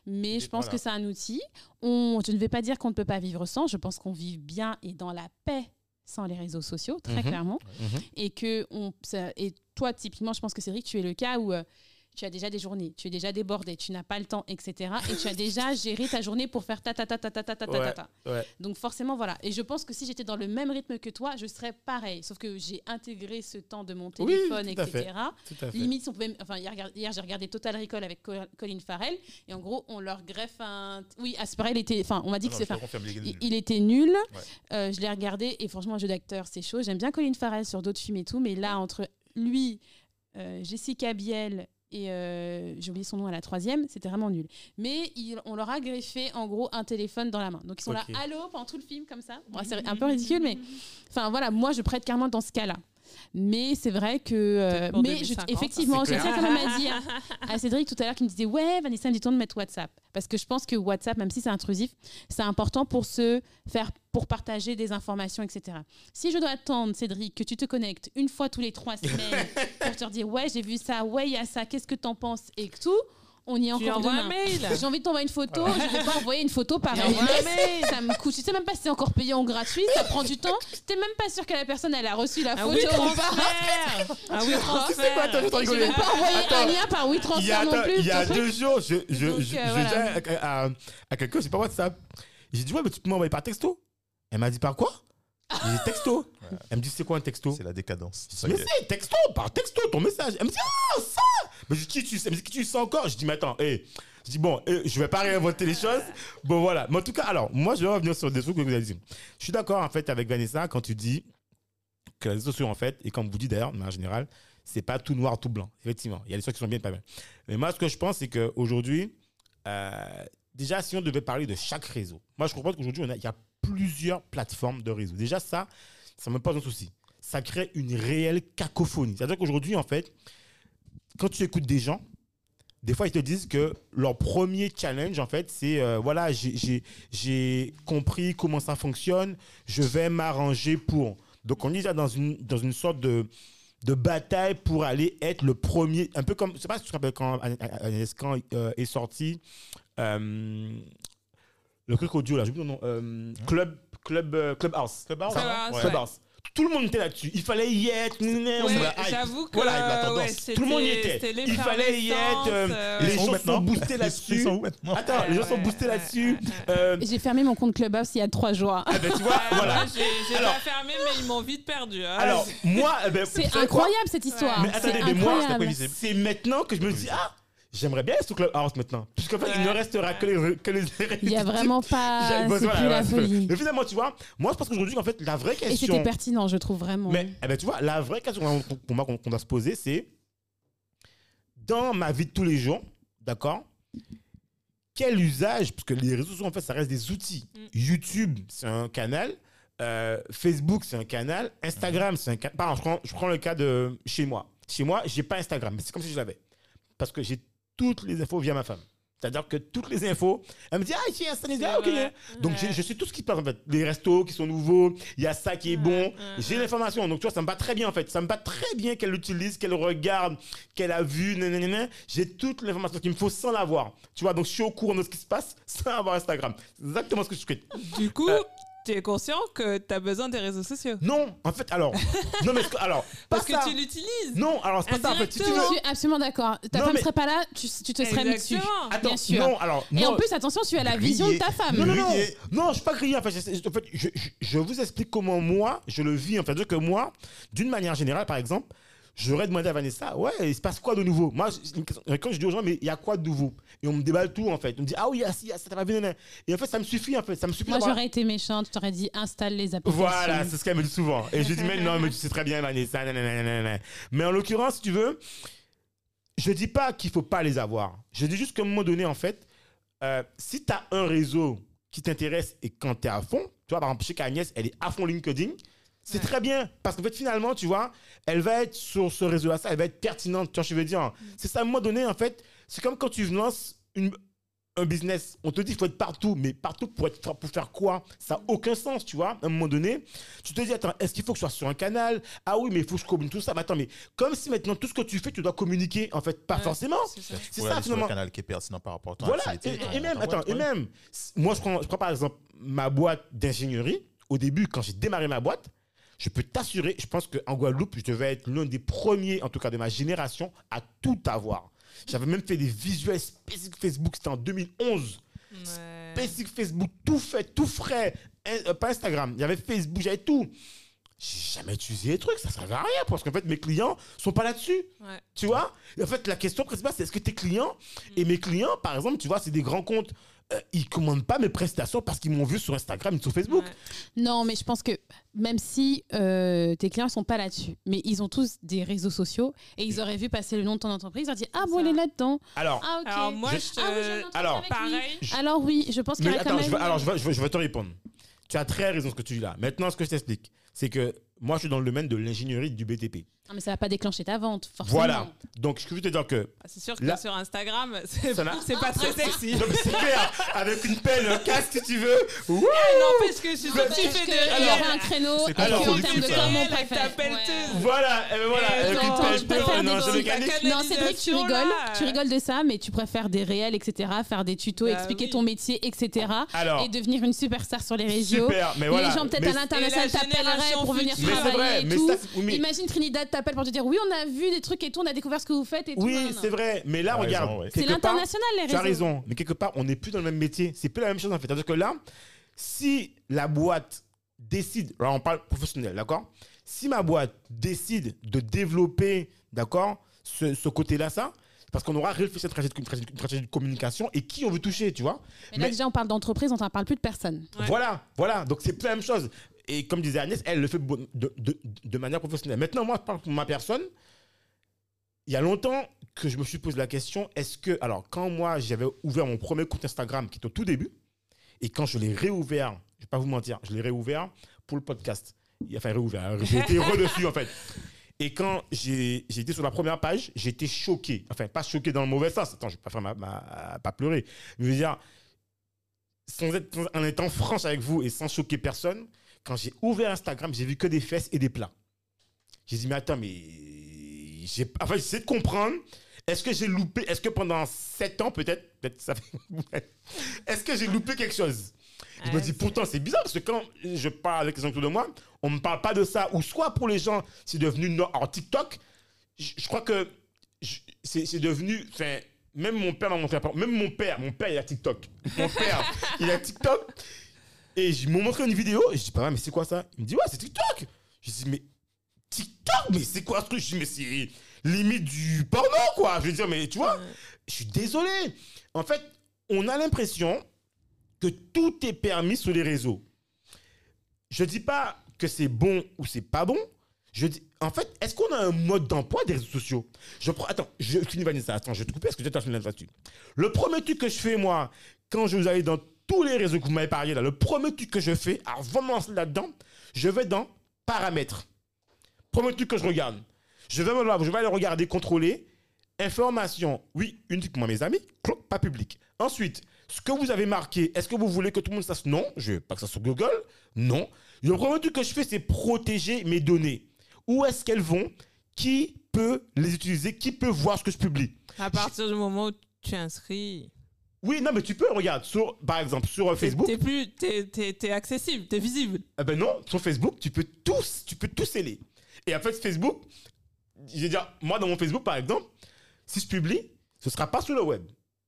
Mais je pense Voilà. que c'est un outil. On, je ne vais pas dire qu'on ne peut pas vivre sans. Je pense qu'on vit bien et dans la paix sans les réseaux sociaux, très Mhm. clairement. Mhm. Et que on, ça- et toi, typiquement, je pense que Cédric, tu es le cas où euh, tu as déjà des journées, tu es déjà débordé, tu n'as pas le temps, etc. Et tu as déjà <laughs> géré ta journée pour faire ta ta ta ta ta ta ta ta ta, Ouais. ta. Ouais. Donc forcément, voilà. Et je pense que si j'étais dans le même rythme que toi, je serais pareil. Sauf que j'ai intégré ce temps de mon Oui, téléphone, tout à fait. etc. Tout à fait. Limite, on pouvait, enfin, hier, hier, j'ai regardé Total Recall avec Co- Colin Farrell, et en gros, on leur greffe un. Oui, à ce pareil, il était. Enfin, on m'a dit Non, que c'est. Il, il était nul. Euh, je l'ai regardé et franchement, un jeu d'acteur, c'est chaud. J'aime bien Colin Farrell sur d'autres films et tout, mais là, entre lui, euh, Jessica Biel et euh, j'ai oublié son nom à la troisième, c'était vraiment nul. Mais il- on leur a greffé en gros un téléphone dans la main. Donc ils sont Ok. là, allô, pendant tout le film comme ça. Bon, c'est un peu ridicule, mais <laughs> enfin voilà, moi je prête carrément dans ce cas-là. Mais c'est vrai que. euh, mais je- 2050, effectivement, tiens clair. quand même à dire <laughs> à Cédric tout à l'heure qui me disait Ouais, Vanessa, me dit de mettre WhatsApp. Parce que je pense que WhatsApp, même si c'est intrusif, c'est important pour se faire, pour partager des informations, etc. Si je dois attendre, Cédric, que tu te connectes une fois tous les trois semaines <laughs> pour te dire Ouais, j'ai vu ça, ouais, il y a ça, qu'est-ce que t'en penses et que tout, on y est Tu encore demain. un mail. J'ai envie de t'envoyer une photo, je vais pas envoyer une photo par Tu SMS. Ça me coûte. Je sais même pas si c'est encore payé en gratuit, ça prend du temps. T'es même pas sûr que la personne elle a reçu la photo oui ou pas. transfert. Un oui Tu sais quoi, attends, je vais transfert. pas envoyer Attends. un lien par Il y WeTransfer a, non plus. il y a deux jours, je, je, Donc, je, euh, je voilà. disais à, à- à quelqu'un, je sais pas WhatsApp. J'ai dit, ouais, mais tu peux m'envoyer par texto. Elle m'a dit, par quoi? J'ai dit, texto. Elle me dit, c'est quoi un texto? C'est la décadence. Mais est. c'est texto, par texto, ton message. Elle me dit, ah, ça Mais qui tu sais? Dit, qui tu encore? Je dis, mais attends, hé. Je dis, bon, je vais pas réinventer les choses. Bon, voilà. Mais en tout cas, alors, moi, je vais revenir sur des trucs que vous avez dit. Je suis d'accord, en fait, avec Vanessa quand tu dis que les réseaux sociaux, en fait, et comme vous dites d'ailleurs, mais en général, c'est pas tout noir, tout blanc. Effectivement, il y a des choses qui sont bien, pas bien. Mais moi, ce que je pense, c'est qu'aujourd'hui, euh, déjà, si on devait parler de chaque réseau, moi, je comprends qu'aujourd'hui, il y a plusieurs plateformes de réseau. Déjà, ça, ça me pose un souci. Ça crée une réelle cacophonie. C'est-à-dire qu'aujourd'hui, en fait, quand tu écoutes des gens, des fois, ils te disent que leur premier challenge, en fait, c'est euh, voilà, j'ai- compris comment ça fonctionne, je vais m'arranger pour. Donc, on est déjà dans une, dans une sorte de, de bataille pour aller être le premier. Un peu comme, je sais pas si tu te rappelles quand, Agnès, euh, est sorti euh, le truc audio, là, oublié ton nom, euh, Club, Club, euh, Clubhouse. Clubhouse, Ça, hein, ouais. Clubhouse. Tout le monde était là-dessus. Il fallait y être. Ouais. J'avoue que Voilà, tendance. ouais, Tout le monde y était. Il fallait y être. euh, euh, les gens sont boostés là-dessus. Attends, les gens sont boostés là-dessus. Euh, J'ai fermé mon compte Clubhouse il y a trois jours. eh ben, tu vois, voilà. j'ai pas fermé, mais ils m'ont vite perdu. hein. Alors, moi, eh ben, C'est incroyable cette histoire. Mais attendez, mais moi, c'est maintenant que je me dis, ah, j'aimerais bien être sur Clubhouse maintenant. Puisqu'en fait, il ne Ouais. restera que les, que les Il y a <laughs> vraiment pas. Voilà, plus voilà, la folie. Mais finalement, tu vois, moi, je pense qu'aujourd'hui, en fait, la vraie Et c'était question. pertinent, je trouve vraiment. Mais eh ben, tu vois, la vraie question pour moi qu'on qu'on doit se poser, c'est dans ma vie de tous les jours, d'accord Quel usage, parce que les réseaux sociaux, en fait, ça reste des outils. Mm. YouTube, c'est un canal. euh, Facebook, c'est un canal. Instagram, c'est un canal. Pardon, je prends, je prends le cas de chez moi. Chez moi, j'ai pas Instagram, mais c'est comme si je l'avais. parce que j'ai toutes les infos via ma femme. C'est-à-dire que toutes les infos, elle me dit, ah, a ça, ah, ok. vrai. Donc, Ouais. je sais tout ce qui se passe, en fait. Les restos qui sont nouveaux, il y a ça qui est bon. ouais, J'ai l'information. Donc, tu vois, ça me va très bien, en fait. Ça me va très bien qu'elle l'utilise, qu'elle regarde, qu'elle a vu, nanana. J'ai toute l'information qu'il me faut sans l'avoir. Tu vois, donc, je suis au courant de ce qui se passe sans avoir Instagram. C'est exactement ce que je souhaite. Du coup, Euh. Tu es conscient que tu as besoin des réseaux sociaux? Non, en fait, alors. <laughs> non, mais, alors. Parce que ça. tu l'utilises. Non, alors, c'est pas ça, en fait. Si tu veux. Je suis absolument d'accord. Ta Non, femme mais- serait pas là, tu, tu te serais mis dessus. Attends, bien sûr. non, alors. Et en plus, attention, tu as la vision de ta femme. Non, non, non, Grillé. non, je suis pas grillé. En fait, je, en fait, je, je- je vous explique comment moi, je le vis. En fait, que moi, d'une manière générale, par exemple, j'aurais demandé à Vanessa, ouais, il se passe quoi de nouveau? Moi, quand je dis aux gens, mais il y a quoi de nouveau? Et on me déballe tout, en fait. On me dit, ah oui, il y a ça, ça va venir. Et en fait, ça me suffit, en fait. Ça me suffit Moi, j'aurais été méchante, je t'aurais dit installe les applications. Voilà, c'est ce qu'elle me dit souvent. Et je dis, mais non, mais tu sais très bien, Vanessa. nanana, nanana. Mais en l'occurrence, si tu veux, je dis pas qu'il faut pas les avoir. Je dis juste qu'à un moment donné, en fait, euh, si tu as un réseau qui t'intéresse et quand tu es à fond, tu vois, par exemple, chez Agnès, elle est à fond LinkedIn. C'est Ouais. très bien parce qu'en fait, finalement, tu vois, elle va être sur ce réseau-là, ça, elle va être pertinente. Tu vois, ce que je veux dire. C'est ça, à un moment donné, en fait, c'est comme quand tu lances une, un business. On te dit qu'il faut être partout, mais partout pour, être, pour faire quoi? Ça n'a aucun sens, tu vois. À un moment donné, tu te dis, attends, est-ce qu'il faut que je sois sur un canal? Ah oui, mais il faut que je communique tout ça. Mais attends, mais comme si maintenant tout ce que tu fais, tu dois communiquer, en fait, pas Ouais, forcément. c'est ça. Tu aller sur le finalement. canal qui est pertinent par rapport à ton Voilà, et, activité. et- et ton- même, attends, boîte, et même, moi, je prends, je prends par exemple ma boîte d'ingénierie. Au début, quand j'ai démarré ma boîte, je peux t'assurer, je pense qu'en Guadeloupe, je devais être l'un des premiers, en tout cas de ma génération, à tout avoir. J'avais même fait des visuels spécifiques Facebook, c'était en 2011. Ouais. Spécifique Facebook, tout fait, tout frais. Euh, pas Instagram, il y avait Facebook, j'avais tout. J'ai jamais utilisé les trucs, ça servait à rien parce qu'en fait, mes clients sont pas là-dessus. Ouais. Tu vois? En fait, la question principale, c'est est-ce que tes clients, et mes clients, par exemple, tu vois, c'est des grands comptes, euh, ils commandent pas mes prestations parce qu'ils m'ont vu sur Instagram et sur Facebook. Ouais. Non, mais je pense que même si euh, tes clients sont pas là-dessus, mais ils ont tous des réseaux sociaux et ils auraient vu passer le nom de ton entreprise, ils auraient dit Ah bon, elle est là-dedans. Alors, Ah. Alors moi, Je- je te... Ah oui, alors, pareil. Alors oui, je pense qu'il y quand même. je alors je vais, je, vais, je vais te répondre. Tu as très raison ce que tu dis là. Maintenant, ce que je t'explique, c'est que moi, je suis dans le domaine de l'ingénierie du BTP. Non, mais ça va pas déclencher ta vente, forcément. Voilà. Donc, ce que je veux te dire que Ah, C'est sûr que Là- sur Instagram, <laughs> c'est Ça n'a- c'est pas très sexy. Donc c'est clair, avec une pelle, un casque si tu veux. Ouh Eh, N'empêche que si Non, toi parce tu fais que des il y réels, aurait un créneau C'est et pas puis en contre termes de com, on ça. Préfère. ta pelleteuse. Voilà, et ben voilà, Et avec une attends, pelle, je pelle, préfère non, des c'est trucs mécanique. Non, Cédric, tu rigoles, là. tu rigoles de ça, mais tu préfères des réels, etc., faire des tutos, Bah expliquer oui. ton métier, etc., Alors, et devenir une superstar sur les réseaux. super, mais voilà. les gens peut-être Mais- à l'international Et la t'appelleraient génération pour venir future. Mais c'est travailler vrai, et mais tout. ça, c'est- oui, Imagine Trinidad t'appelle pour te dire oui, on a vu des trucs et tout, on a découvert ce que vous faites et tout. oui, c'est vrai, mais là, regarde, raison, ouais. C'est l'international les tu as réseaux. raison, mais quelque part, on n'est plus dans le même métier. C'est plus la même chose en fait. C'est-à-dire que là, si la boîte décide, alors on parle professionnel, d'accord? Si ma boîte décide de développer, d'accord, ce, ce côté-là, ça, parce qu'on aura réfléchi à une stratégie, de- une stratégie- une stratégie de communication et qui on veut toucher, tu vois? Mais là Mais- déjà on parle d'entreprise, on ne parle plus de personne. Ouais. Voilà, voilà. Donc c'est plus la même chose. Et comme disait Agnès, elle le fait de, de- de manière professionnelle. Maintenant, moi, je parle pour ma personne. Il y a longtemps que je me suis posé la question, est-ce que... Alors, quand moi, j'avais ouvert mon premier compte Instagram, qui était au tout début, et quand je l'ai réouvert, je ne vais pas vous mentir, je l'ai réouvert pour le podcast. Fait réouvert. hein. J'ai été <laughs> heureux dessus, en fait. Et quand j'ai été sur la première page, été choqué. Enfin, pas choqué dans le mauvais sens. Attends, je ne vais pas, faire ma, ma- pas pleurer. Je veux dire, sans être, sans- en étant franche avec vous et sans choquer personne, quand j'ai ouvert Instagram, j'ai vu que des fesses et des plats. J'ai dit, mais attends, mais. j'ai- Enfin, j'essaie de comprendre. Est-ce que j'ai loupé. Est-ce que pendant 7 ans, peut-être. peut-être ça fait- <laughs> Est-ce que j'ai loupé quelque chose? Je me dis, pourtant, c'est bizarre parce que quand je parle avec les gens autour de moi, on ne me parle pas de ça. Ou soit pour les gens, c'est devenu. no- Alors, TikTok, je, je crois que je- c'est c'est devenu. Enfin, même mon père m'a montré. Même mon père, mon père, il a TikTok. Mon père, il a TikTok. Et je m'ont montré une vidéo. Et je dis, papa, mais c'est quoi ça? Il me dit, ouais, c'est TikTok. Je dis, mais TikTok, mais c'est quoi ce truc? Je dis, mais c'est limite du porno, quoi. Je veux dire, mais tu vois, je suis désolé. En fait, on a l'impression que tout est permis sur les réseaux. Je dis pas que c'est bon ou c'est pas bon. Je dis, en fait, est-ce qu'on a un mode d'emploi des réseaux sociaux? Je prends, attends, je finis Vanessa, attends, je vais te couper parce que j'ai terminé là-dessus. Le premier truc que je fais, moi, quand je vous allez dans tous les réseaux que vous m'avez parlé là, le premier truc que je fais, avant de là-dedans, je vais dans paramètres. Premier truc que je regarde. Je vais, me- je vais aller regarder, contrôler. Information, oui, uniquement mes amis, pas public. Ensuite, ce que vous avez marqué, est-ce que vous voulez que tout le monde sache? Non, je veux pas que ça sur Google. Non. Le premier truc que je fais, c'est protéger mes données. Où est-ce qu'elles vont? Qui peut les utiliser? Qui peut voir ce que je publie? À partir du moment où tu inscris, Oui, non, mais tu peux, regarde, sur, par exemple, sur euh, Facebook. t'es plus, t'es, t'es- t'es accessible, t'es visible. Eh ben non, sur Facebook, tu peux tous, tu peux tout sceller. Et en fait, Facebook, je veux dire, moi dans mon Facebook par exemple, si je publie, ce sera pas sur le web.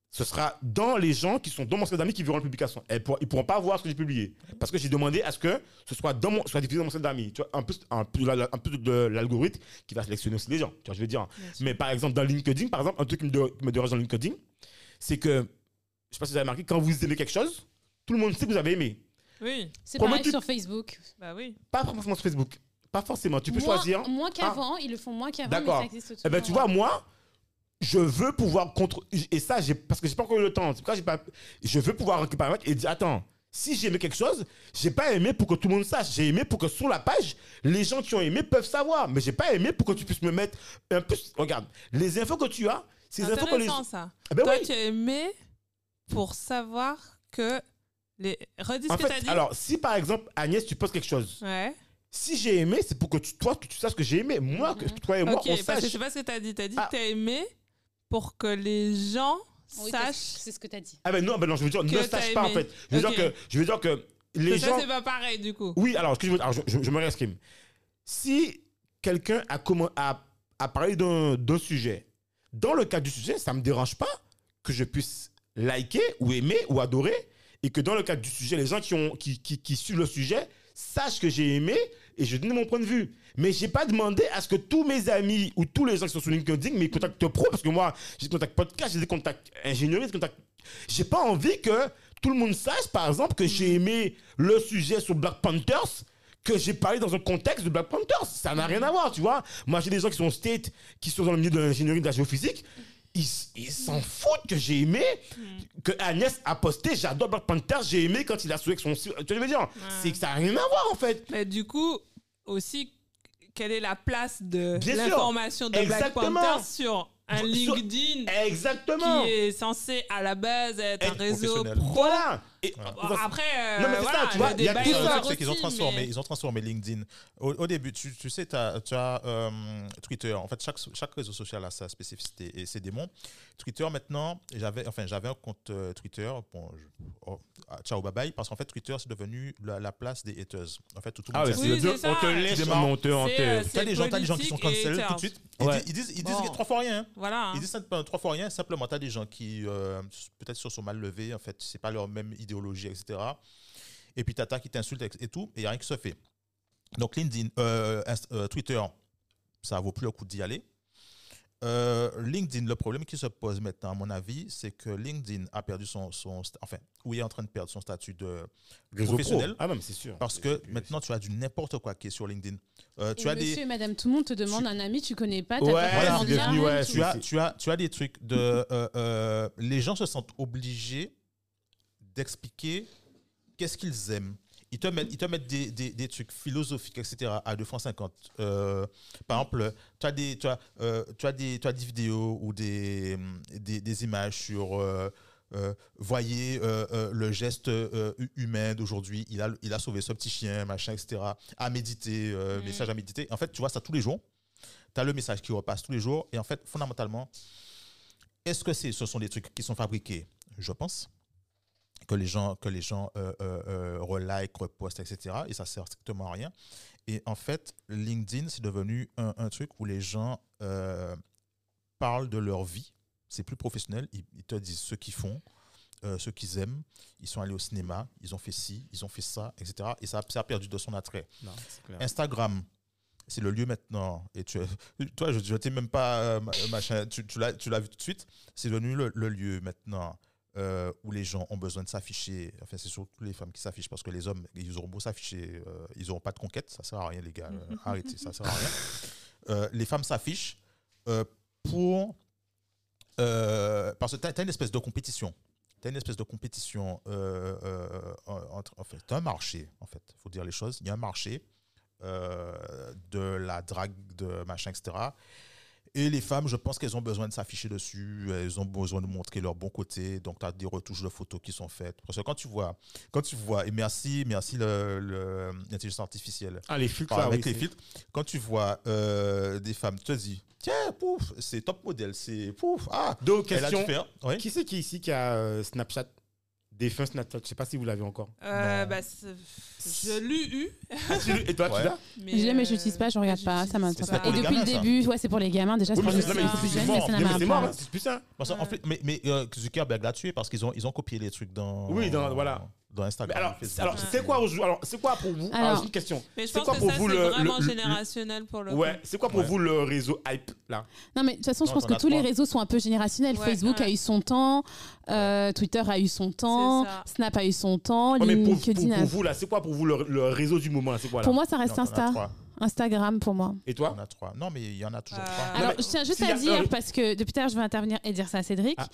Ce sera dans les gens qui sont dans mon cercle d'amis qui verront la publication. Ils pourront pas voir ce que j'ai publié. Parce que j'ai demandé à ce que ce soit, dans mon, soit diffusé dans mon cercle d'amis. Tu vois, un peu, un peu, un peu de l'algorithme qui va sélectionner aussi les gens. Tu vois, je veux dire? Mais par exemple, dans LinkedIn, par exemple, un truc qui me dérange dans LinkedIn, c'est que, je sais pas si vous avez remarqué, quand vous aimez quelque chose, tout le monde sait que vous avez aimé. Oui, C'est Comment pareil tu- sur Facebook. bah oui. Pas forcément sur Facebook. Pas forcément. Tu peux Moins- choisir. Moins qu'avant, ils le font moins qu'avant, mais D'accord. ça existe Eh ben, tu vois, moi, je veux pouvoir contre. Et ça, j'ai parce que j'ai pas encore eu le temps. C'est pourquoi j'ai pas. Je veux pouvoir récupérer et dire attends, si j'ai aimé quelque chose, j'ai pas aimé pour que tout le monde sache. J'ai aimé pour que sur la page, les gens qui ont aimé peuvent savoir. Mais j'ai pas aimé pour que tu puisses me mettre un peu. Regarde, les infos que tu as, c'est les infos que les. Intéressant ça. Eh ben Toi, oui. tu as aimé pour savoir que les. Redis ce En que t'as dit. alors, si par exemple, Agnès, tu poses quelque chose, Ouais. si j'ai aimé, c'est pour que tu, toi, que tu saches que j'ai aimé. Moi, que toi et moi, ok, on parce que je sache. sais pas ce que t'as dit. T'as dit Ah. que t'as aimé pour que les gens Oui, sachent. C'est ce que tu as dit. Ah ben non, ben non, je veux dire, Que ne t'as sache pas en fait. Je veux Ok. dire que, je veux dire que les que ça, gens. c'est pas pareil du coup. Oui, alors, veux, alors je, je- je me réexprime. Si quelqu'un a, commen- a, a parlé d'un d'un sujet, dans le cadre du sujet, ça ne me dérange pas que je puisse liker ou aimer ou adorer et que dans le cadre du sujet, les gens qui, ont, qui, qui, suivent le sujet sachent que j'ai aimé et je donne mon point de vue. Mais j'ai pas demandé à ce que tous mes amis ou tous les gens qui sont sur LinkedIn, mes contacts pro, parce que moi, j'ai des contacts podcast, j'ai des contacts ingénierie, des contacts... J'ai pas envie que tout le monde sache, par exemple, que j'ai aimé le sujet sur Black Panthers, que j'ai parlé dans un contexte de Black Panthers. Ça n'a rien à voir, tu vois. Moi, j'ai des gens qui sont state, qui sont dans le milieu de l'ingénierie, de la géophysique. Ils ils s'en foutent que j'ai aimé, que Agnès a posté, j'adore Black Panthers, j'ai aimé quand il a soulevé son... Tu vois ce que je veux dire? C'est que ça n'a rien à voir, en fait. Mais du coup, aussi, quelle est la place de Bien sûr. l'information de Black Exactement. Panther sur un LinkedIn Exactement. qui est censé à la base être un Être réseau professionnel. pro Voilà. Et, Bon, Après, euh, Non, mais c'est ça, voilà, tu vois, il y a tout ça. C'est qu'ils ont transformé, mais- ils ont transformé LinkedIn. Au, au début, tu, tu sais, tu as euh, Twitter. En fait, chaque, chaque réseau social a sa spécificité et ses démons. Twitter, maintenant, j'avais enfin, j'avais un compte euh, Twitter. Bon, je- oh, ah, ciao, bye bye. Parce qu'en fait, Twitter, c'est devenu la, la place des haters. En fait, tout, tout le Ah monde ouais, sait- Oui, ça. on te laisse Tu démarres. on te, on C'est, te- euh, T'as des gens, t'as des gens qui sont cancel tout de suite. Ouais. Ils, disent, ils disent Bon. trois fois rien. Voilà. Ils disent euh, trois fois rien. Simplement, t'as des gens qui, peut-être, se sont mal levés. En fait, c'est pas leur même idéologie, etc. Et puis, t'as qui t'insulte et tout, et il n'y a rien qui se fait. Donc, LinkedIn, euh, euh, Twitter, ça vaut plus le coup d'y aller. Euh, LinkedIn, le problème qui se pose maintenant, à mon avis, c'est que LinkedIn a perdu son, son enfin, ou est en train de perdre son statut de Réseau professionnel. pro. Ah non, c'est sûr. parce que maintenant tu as du n'importe quoi qui est sur LinkedIn. Euh, tu Et as monsieur des et madame, tout le monde te demande un ami, tu connais pas, Ouais, devenu, ouais, tu as, tu as, tu as des trucs de. euh, euh, les gens se sentent obligés d'expliquer qu'est-ce qu'ils aiment. Ils te mettent, ils te mettent des, des, des trucs philosophiques, etc. à 2 francs 50. Euh, par exemple, tu as des, tu as, euh, tu as des, tu as des vidéos ou des, des, des images sur. euh, euh, voyez euh, euh, le geste hu- humain d'aujourd'hui, il a, il a sauvé ce petit chien, machin, etc. À méditer, Mm. message à méditer. En fait, tu vois ça tous les jours. Tu as le message qui repasse tous les jours. Et en fait, fondamentalement, est-ce que c'est, ce sont des trucs qui sont fabriqués? Je pense que les gens, que les gens euh, euh, euh, relike, repostent, etc. Et ça sert strictement à rien. Et en fait, LinkedIn, c'est devenu un, un truc où les gens euh, parlent de leur vie. C'est plus professionnel. Ils, ils te disent ce qu'ils font, ce qu'ils aiment. Ils sont allés au cinéma, ils ont fait ci, ils ont fait ça, etc. Et ça, ça a perdu de son attrait. Non, c'est clair. Instagram, c'est le lieu maintenant. Et tu, toi, je ne t'ai même pas ma- machin, tu, tu l'as tu l'as vu tout de suite. C'est devenu le, le lieu maintenant euh, où les gens ont besoin de s'afficher. Enfin, c'est surtout les femmes qui s'affichent parce que les hommes, ils auront beau s'afficher, euh, ils n'auront pas de conquête. Ça sert à rien, les gars. <laughs> Euh, arrêtez, ça sert à rien. Les femmes s'affichent pour. parce que tu as, une espèce de compétition. Tu as une espèce de compétition entre. En fait, tu un marché, en fait. Il faut dire les choses. Il y a un marché de la drague, de machin, etc. Et les femmes, je pense qu'elles ont besoin de s'afficher dessus, elles ont besoin de montrer leur bon côté. Donc, tu as des retouches de photos qui sont faites. Parce que quand tu vois, quand tu vois, et merci, merci l'intelligence artificielle, Ah, les filtres, Enfin, là, avec oui, les filtres, quand tu vois euh, des femmes, tu te dis, tiens, pouf, c'est top modèle, c'est pouf, ah, Donc, elle a dû question. faire. Oui. Qui c'est qui ici qui a euh, Snapchat? Défunt Snapchat, je sais pas si vous l'avez encore. Euh, bah, c'est- je l'ai eu. Ah, tu l'as- Et toi, Ouais. tu l'as Mais Je l'ai, mais euh, je l'utilise pas, je regarde pas, ça m'intéresse C'est pas. pour Et les depuis le gamins, ça. début, ouais, c'est pour les gamins, déjà, c'est Oui, pour mais les c'est- non, mais un peu c'est- plus c'est jeunes, mort. mais ça Mais n'a c'est pas. mort, hein, c'est plus ça. Parce qu'en Ouais. fait, mais mais euh, Zuckerberg l'a tué parce qu'ils ont, ils ont copié les trucs dans. Oui, dans- voilà. Dans Mais Instagram. alors, alors c'est quoi, alors, c'est quoi pour vous? Alors, Alors- j'ai une question. Mais je C'est pense quoi que pour ça, vous c'est le- vraiment le- le- générationnel pour le Ouais, c'est quoi pour Ouais. vous le réseau hype là? Non, mais de toute façon, je pense que tous les réseaux sont un peu générationnels. Ouais, Facebook a eu son temps, euh, Twitter a eu son temps. Snap a eu son temps, Ouais, mais pour, pour, pour vous là, c'est quoi pour vous le, le réseau du moment C'est quoi là? Pour moi, ça reste Insta. Instagram pour moi. Et Il y toi en a trois. Non, mais il y en a toujours trois. Alors, je tiens juste à dire, parce que depuis tout à l'heure, je vais intervenir et dire ça à Cédric. Ah.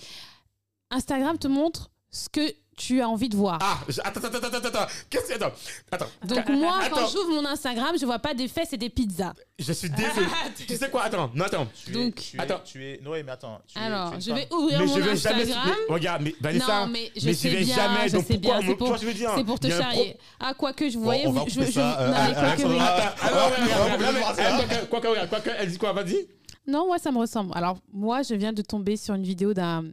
Instagram te montre ce que tu as envie de voir. Ah, je- attends, attends, attends, attends, attends. Qu'est-ce que attends, attends. Donc moi, quand j'ouvre mon Instagram, je vois pas des fesses et des pizzas. Je suis désolé. <laughs> tu sais quoi Attends, non, attends. Tu es- Donc- tu es, Attends. Tu es, Noé, mais attends. tu es- Alors, tu es je vais ouvrir Mais mon je vais jamais. Instagram. mais regarde, mais Vanessa. non, mais je mais sais bien, jamais. je donc sais pourquoi bien, on c'est pour, tu c'est te charrier. Ah, quoi que je Bon, voyais, on va je, couper je, ça, non, euh, mais à- quoi que-. Attends, Ah, quoi regarde, quoi Elle dit quoi Vas-y. Non, ouais, ça me ressemble. Alors, moi, je viens de tomber sur une vidéo d'un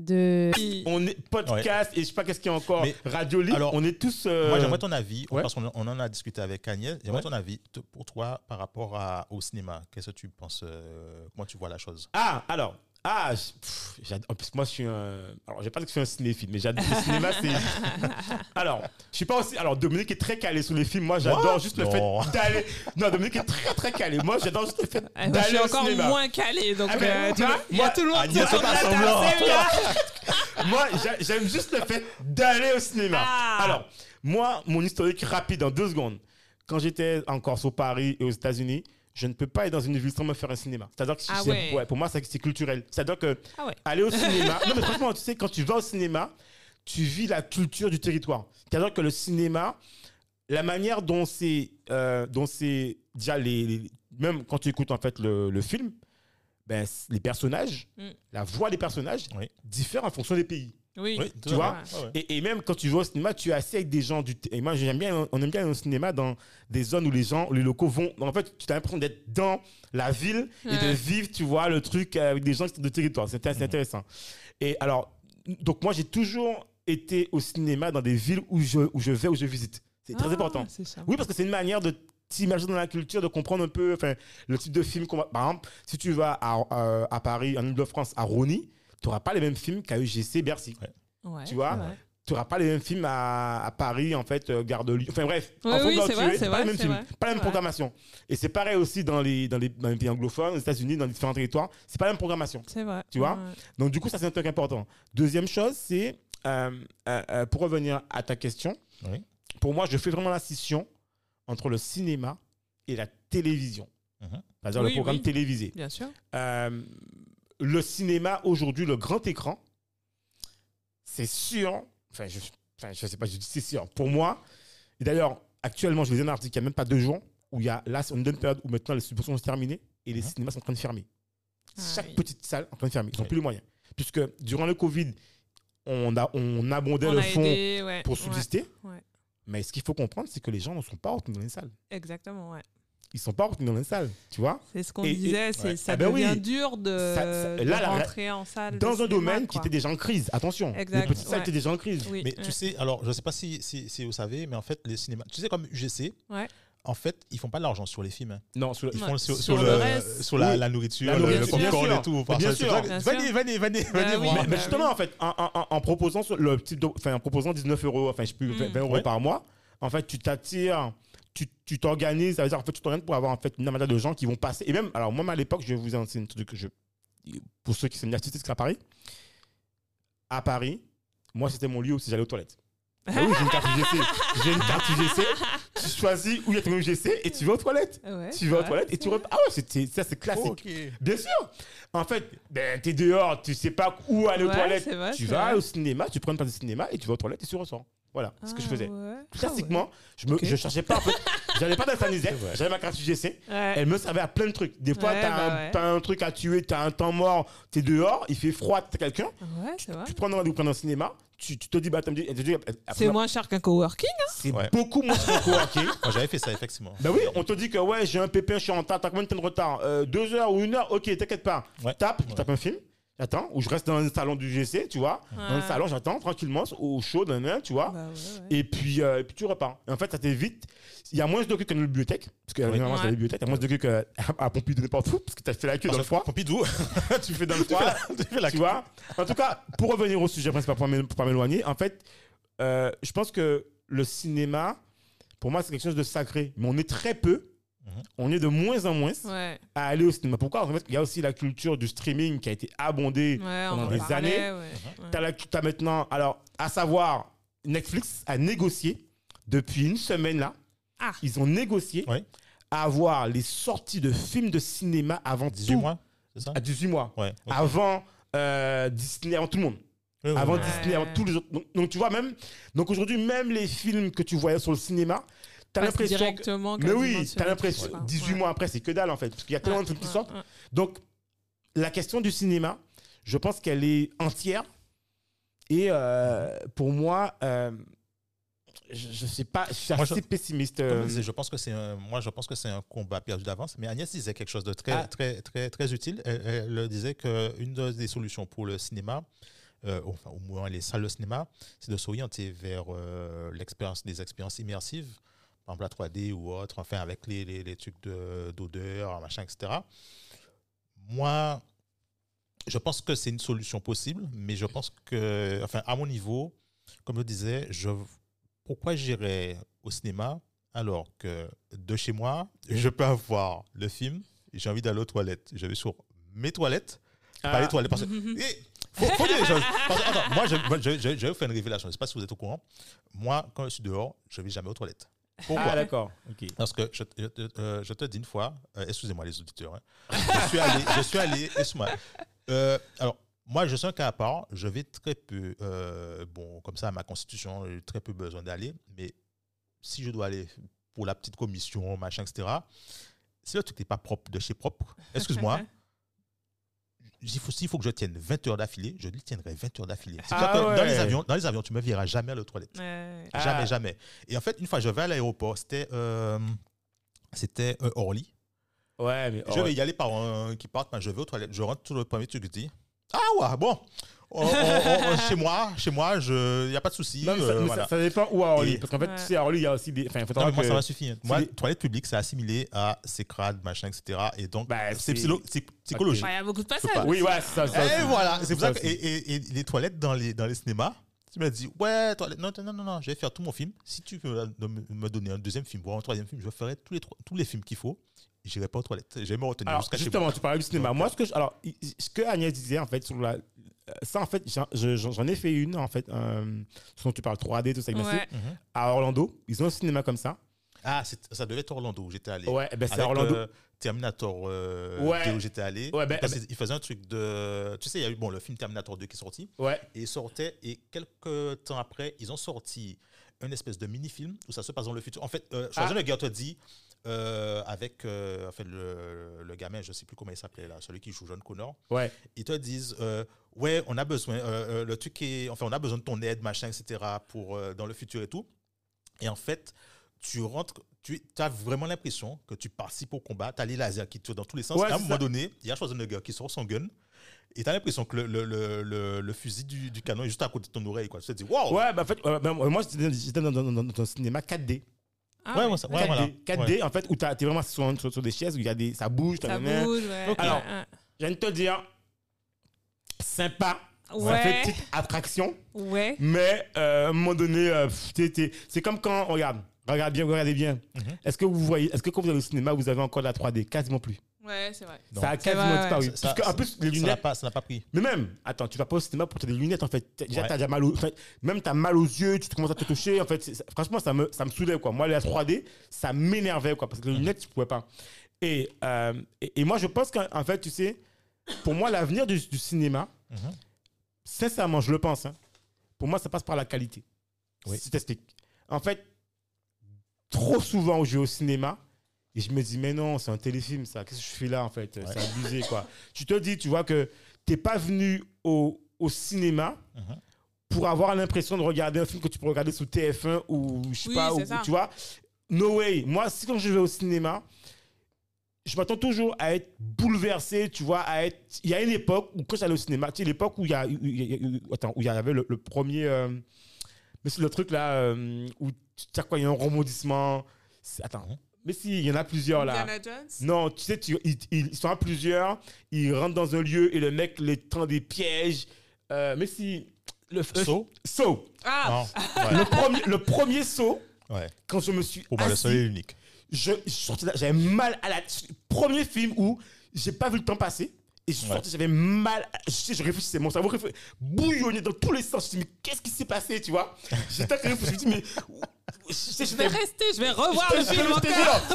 de On est podcast et je sais pas qu'est-ce qu'il y a encore. Mais- Radio Libre. alors, On est tous. euh, Moi, j'aimerais ton avis, ouais. parce qu'on on en a discuté avec Agnès. J'aimerais Ouais. ton avis pour toi par rapport à- au cinéma. Qu'est-ce que tu penses euh, Comment tu vois la chose? Ah, alors. Ah, je- pff, j'ad- en plus, moi, je suis un. Alors, je vais pas dire que je suis un cinéphile, mais j'adore le <laughs> cinéma, c'est. Alors, je suis pas aussi. Alors, Dominique est très calé sur les films. Moi, j'adore What? juste le Non. fait d'aller. Non, Dominique est très, très calé. Moi, j'adore juste le fait Ah, Je d'aller suis au encore cinéma. moins calé, donc Ah, mais- euh, tu vois, moi- tout le monde Agnès, c'est pas <laughs> semblant. Moi, j'a- j'aime juste le fait d'aller au cinéma. Ah. Alors, moi, mon historique rapide en deux secondes. Quand j'étais encore sur Paris et aux États-Unis, je ne peux pas aller dans une ville sans me faire un cinéma. C'est-à-dire que Ah ouais. pour moi, c'est c'est culturel. C'est-à-dire que Ah ouais. aller au cinéma. <laughs> non, mais franchement, tu sais, quand tu vas au cinéma, tu vis la culture du territoire. C'est-à-dire que le cinéma, la manière dont c'est, euh, dont c'est déjà les, les- même quand tu écoutes en fait le, le film, ben, les personnages, Mm. la voix des personnages Oui. diffère en fonction des pays. Oui. Oui, Tu vois ouais. Et, et même quand tu vas au cinéma, tu es assis avec des gens du. Et moi, j'aime bien, on aime bien aller au cinéma dans des zones où les gens, où les locaux vont. En fait, tu as l'impression d'être dans la ville et de vivre, tu vois, le truc avec des gens qui sont de territoire. C'est assez Mhm. intéressant. Et alors, donc moi, j'ai toujours été au cinéma dans des villes où je, où je vais, où je visite. C'est très Ah, important. Oui, parce que c'est une manière de t'immerger dans la culture, de comprendre un peu enfin, le type de film qu'on va. Par exemple, si tu vas à, à- à Paris, en Ile-de-France, à Rony, tu n'auras pas les mêmes films qu'à UGC Bercy. Ouais, Tu vois. Tu n'auras pas les mêmes films à, à Paris, en fait, euh, Gare de Lyon. Enfin bref, Oui, en oui, c'est pas vrai, les mêmes films, vrai. pas la même programmation. Et c'est pareil aussi dans les, dans, les, dans les pays anglophones, aux États-Unis, dans les différents territoires. C'est pas la même programmation. C'est vrai. Tu vois Ouais. Donc, du coup, ça, c'est un truc important. Deuxième chose, c'est, euh, euh, euh, pour revenir à ta question, Oui. pour moi, je fais vraiment la scission entre le cinéma et la télévision. Mhm. C'est-à-dire Oui, le programme oui. télévisé. Bien sûr. Le cinéma, aujourd'hui, le grand écran, c'est sûr. Enfin, je, enfin, je sais pas, je dis c'est sûr. Pour moi, et d'ailleurs, actuellement, je lisais un article il n'y a même pas deux jours où il y a là, on une période où maintenant les subventions sont terminées et les Mhm. cinémas sont en train de fermer. Ah Chaque oui. petite salle est en train de fermer. Ils n'ont Oui. plus les moyens. Puisque durant le Covid, on, a, on abondait On le fonds ouais, pour ouais, subsister. ouais. Mais ce qu'il faut comprendre, c'est que les gens ne sont pas retenus dans les salles. Exactement, ouais. Ils ne sont pas retenus dans les salles. Tu vois C'est ce qu'on Et- et- disait, c'est ouais. ça Ah ben devient oui. dur de, Ça- ça- de là, la- rentrer en salle. Dans un cinéma, domaine qui était déjà en crise. Attention. Exact, Les petites salles ouais. étaient déjà en crise. Oui, Mais ouais. tu sais, alors je ne sais pas si, si, si vous savez, mais en fait, les cinémas, tu sais, comme UGC, Ouais. en fait, ils font pas de l'argent sur les films. hein. Non, sur le- Ils font sur, Sur sur le le, reste, sur la, oui. la nourriture, La le, le nourriture, bien popcorn et tout. Bien sûr. Venez, sûr. venez, venez, Bah venez oui. voir. Mais, mais bah justement, oui. en fait, en, en- en proposant le type de- enfin, en proposant 19 euros, enfin, je sais plus, 20 Mm. euros Ouais. par mois, en fait, tu t'attires, tu tu t'organises, ça veut dire, en fait, tu t'organises pour avoir, en fait, une armada de gens qui vont passer. Et même, alors, moi, à l'époque, je vais vous enseigner un truc que je, pour ceux qui sont artistes à Paris, à Paris, moi, c'était mon lieu où j'allais aux toilettes. <laughs> Ah oui, j'ai une carte UGC. J'ai une carte UGC. Tu choisis où il y a ton UGC et tu vas aux toilettes. Ouais, Tu vas aux toilettes et tu ouais. repars. Ah ouais, ça, c'est classique. Bien sûr. En fait, ben, t'es dehors, tu sais pas où aller aux Ouais, toilettes. vrai, tu vas vrai. au cinéma, tu prends une place de cinéma et tu vas aux toilettes et tu ressors. Voilà, c'est ce que je Ah faisais. ouais. Classiquement, je me, je cherchais pas. En fait, J'avais pas <laughs> C'est vrai. j'avais ma carte UGC. Ouais. Elle me servait à plein de trucs. Des fois, Ouais, t'as bah un, ouais. t'as un truc à tuer, t'as un temps mort, t'es dehors, il fait froid, t'as quelqu'un. Ouais, c'est vrai. Tu prends un prendre un cinéma, tu, tu te dis, bah, t'as me dit, elle te dit, après, C'est moins cher qu'un coworking. c'est Ouais. beaucoup moins cher qu'au <laughs> hockey. Moi, j'avais fait ça, effectivement. Ben oui, on te dit que ouais, j'ai un pépin, je suis en retard, t'as combien de temps de retard? Euh, Deux heures ou une heure? Ok, t'inquiète pas. Ouais. Tape, je Ouais. tape un film, j'attends, ou je reste dans le salon du GC, tu vois. Dans le salon, j'attends tranquillement, au chaud, nan, nan, tu vois. Bah ouais, ouais. Et puis, euh, et puis tu repars. Et en fait, ça t'évite. Il y a moins de queues que dans la bibliothèque, parce que Oui. généralement, c'est la bibliothèque, il y a moins de queues <laughs> qu'à à Pompidou n'importe où, parce que t'as fait la queue dans le froid. Pompidou, <laughs> tu fais dans le tu froid. tu fais la tu vois En tout cas, pour revenir au sujet principal, pour pas m'éloigner, en fait, euh, je pense que le cinéma, pour moi, c'est quelque chose de sacré. Mais on est très peu. On est de moins en moins Ouais, à aller au cinéma. Pourquoi? En fait, il y a aussi la culture du streaming qui a été abondée. ouais, pendant en des années, ouais. T'as la- T'as maintenant, alors, à savoir, Netflix a négocié depuis une semaine là. Ah. Ils ont négocié Ouais. à avoir les sorties de films de cinéma avant 18 tout. mois, c'est ça? À 18 mois. Avant euh, Disney, avant tout le monde. Oui, oui, avant. Disney, avant tous les autres. Donc, donc, tu vois, même. Donc aujourd'hui, même les films que tu voyais sur le cinéma, t'as l'impression. que-. Mais oui, t'as l'impression. quoi. 18 Ouais. mois après, c'est que dalle en fait. Parce qu'il y a tellement Ouais, de films qui sortent. ouais. Donc, la question du cinéma, je pense qu'elle est entière. Et euh, pour moi, euh, je, je sais pas, je suis Moi, assez je- pessimiste. Euh, je disais, je pense que c'est un, moi, je pense que c'est un combat perdu d'avance. Mais Agnès disait quelque chose de très, Ah. très, très, très utile. Elle, elle disait qu'une des solutions pour le cinéma, euh, enfin, au moins les salles de cinéma, c'est de s'orienter vers euh, l'expérience, des expériences immersives, exemple la 3D ou autre, enfin avec les, les, les trucs de- d'odeur, machin, etc. Moi, je pense que c'est une solution possible, mais je pense que, enfin, à mon niveau, comme je disais, je, pourquoi j'irais au cinéma alors que de chez moi, je peux avoir le film, j'ai envie d'aller aux toilettes. Je vais sur mes toilettes, pas ah, les toilettes. Parce que, <laughs> et, faut, faut dire les choses. Parce que, attends, moi, je, moi, je, je- je vais vous faire une révélation. Je ne sais pas si vous êtes au courant. Moi, quand je suis dehors, je ne vais jamais aux toilettes. Pourquoi ah, d'accord. Parce que je, je te- euh, je te dis une fois, euh, excusez-moi les auditeurs, hein. je suis allé, je suis allé, excuse-moi. Euh, alors, moi, je suis un cas à part, je vais très peu, bon, comme ça, à ma constitution, j'ai très peu besoin d'aller, mais si je dois aller pour la petite commission, machin, etc., si le truc n'est pas propre, de chez propre, excuse-moi, <laughs> il faut, s'il faut que je tienne 20 heures d'affilée, je lui tiendrai 20 heures d'affilée. Ah dans, les avions, dans les avions, tu me verras jamais à la toilette. Ouais. Ah. Jamais, jamais. Et en fait, une fois, je vais à l'aéroport, c'était euh, c'était euh, Orly. Ouais, mais. Je oh, vais y aller par un qui part, quand je vais aux toilettes, je rentre tout le premier truc, je dis Ah ouais, bon, on- on- on- chez moi, chez moi, il n'y a pas de souci. Non, mais ça, euh, mais voilà. ça, ça dépend où à Orly. Et- Parce qu'en fait, Ouais. tu sais, à Orly, il y a aussi des. Enfin, faut Non, mais moi, que- ça m'a suffi. Moi, des- toilette publique, c'est assimilé à c'est crade, machin, etc. Et donc, Bah, c'est psychologique. Ouais, Il y a beaucoup de peux passages. pas. Oui, ouais, c'est ça. ça Et voilà, c'est pour ça que et, et- et les toilettes dans les, dans les cinémas, tu me dis, ouais, toilette, non, non, non, non, je vais faire tout mon film. Si tu veux me, me donner un deuxième film, voire un troisième film, je ferai tous les, trois- tous les films qu'il faut. Je n'irai pas aux toilettes. Je vais me retenir jusqu'à chez justement, tu parlais du cinéma. Donc, Moi, ce que, je- alors, ce que Agnès disait, en fait, sur la, euh, ça, en fait, j'en- je- j'en j'en ai fait une, en fait, euh, ce dont tu parles, 3D, tout ça. Ouais. À Orlando. Ils ont un cinéma comme ça. Ah, c'est- ça devait être Orlando où j'étais allé. Ouais, ben c'est Orlando. euh, Terminator euh, Ouais. 2 où j'étais allé. Ouais, ben- Parce faisait un truc de. Tu sais, il y a eu bon, le film Terminator 2 qui est sorti. Ouais. Et il sortait. Et quelques temps après, ils ont sorti une espèce de mini-film où ça se passe dans le futur. En fait, euh, Schwarzenegger te dit. Euh, avec euh, en fait, le, le gamin, je ne sais plus comment il s'appelait là, celui qui joue John Connor, Ouais. ils te disent euh, ouais on a besoin euh, le truc est enfin on a besoin de ton aide machin etc pour dans le futur et tout et en fait tu rentres tu as vraiment l'impression que tu participes au combat tu as les lasers qui tirent dans tous les sens Ouais, et à un moment ça. donné il y a Schwarzenegger qui sort son gun et tu as l'impression que le, le, le, fusil du, du canon est juste à côté de ton oreille quoi tu te dis waouh Ouais, ben en fait, ben, moi, j'étais j'étais dans, dans, dans, dans un cinéma 4D. Ah Ouais, ouais. moi, ça- 4D, ouais, voilà. 4D, en fait, où tu es vraiment sur, sur, sur des chaises, où il y a des, ça bouge. Ça bouge, ouais. Ok. Alors, Je viens de te dire, sympa. Ça fait petite attraction. ouais. Mais euh, à un moment donné, euh, t'es- t'es- c'est comme quand, regarde, regarde bien, regardez bien. Mhm. Est-ce que vous voyez, est-ce que quand vous allez au cinéma, vous avez encore la 3D Quasiment plus. Ouais, c'est vrai. Ça a quasiment vrai, disparu. Ça- Parce que, en plus, les ça n'a lunettes. pas ça n'a pas pris Mais même, attends, tu vas pas au cinéma pour te des lunettes en fait. Déjà, Ouais. t'as déjà mal aux, enfin, même t'as mal aux yeux, tu te commences à te toucher. En fait, franchement, ça me, ça me soulève quoi. Moi, la 3D, ça m'énervait quoi, parce que les lunettes, tu pouvais pas. Et, euh, et, et moi, je pense qu'en en fait, tu sais, pour moi, l'avenir du, du cinéma, Mhm. sincèrement, je le pense. hein, pour moi, ça passe par la qualité. Oui. Si je t'explique. En fait, trop souvent où je vais au cinéma et je me dis, mais non, c'est un téléfilm, ça. Qu'est-ce que je fais là, en fait? C'est abusé, quoi. Tu te dis, tu vois, que t'es pas venu au, au cinéma Mhm. pour avoir l'impression de regarder un film que tu peux regarder sous TF1 ou je sais Oui, pas, ou- ça. tu vois? No way. Moi, si quand je vais au cinéma, je m'attends toujours à être bouleversé, tu vois, à être. Il y a une époque où quand j'allais au cinéma, tu sais, l'époque où il y a, où il y a- où- attends, où il y avait le, le premier, euh, mais c'est le truc là euh, où tu sais quoi, il y a un rebondissement. C'est- Attends, Mhm. Mais si, il y en a plusieurs là. Indiana Jones? Non, tu sais, tu- ils, ils sont à plusieurs, ils rentrent dans un lieu et le mec les tend des pièges. Euh, mais si. Le, le- So? Saut. Ah. <laughs> Ouais. Le premier, le premier saut, Ouais. quand je me suis Pour moi, le assis, seul et là, j'avais mal à la. Premier film où j'ai pas vu le temps passer. Et je suis Ouais. sorti, j'avais mal. à- Je, je réfléchissais, mon cerveau bouillonnait dans tous les sens. Je me dis, mais qu'est-ce qui s'est passé, tu vois? J'étais je me dis, mais. Je, vais rester, je vais revoir Je le film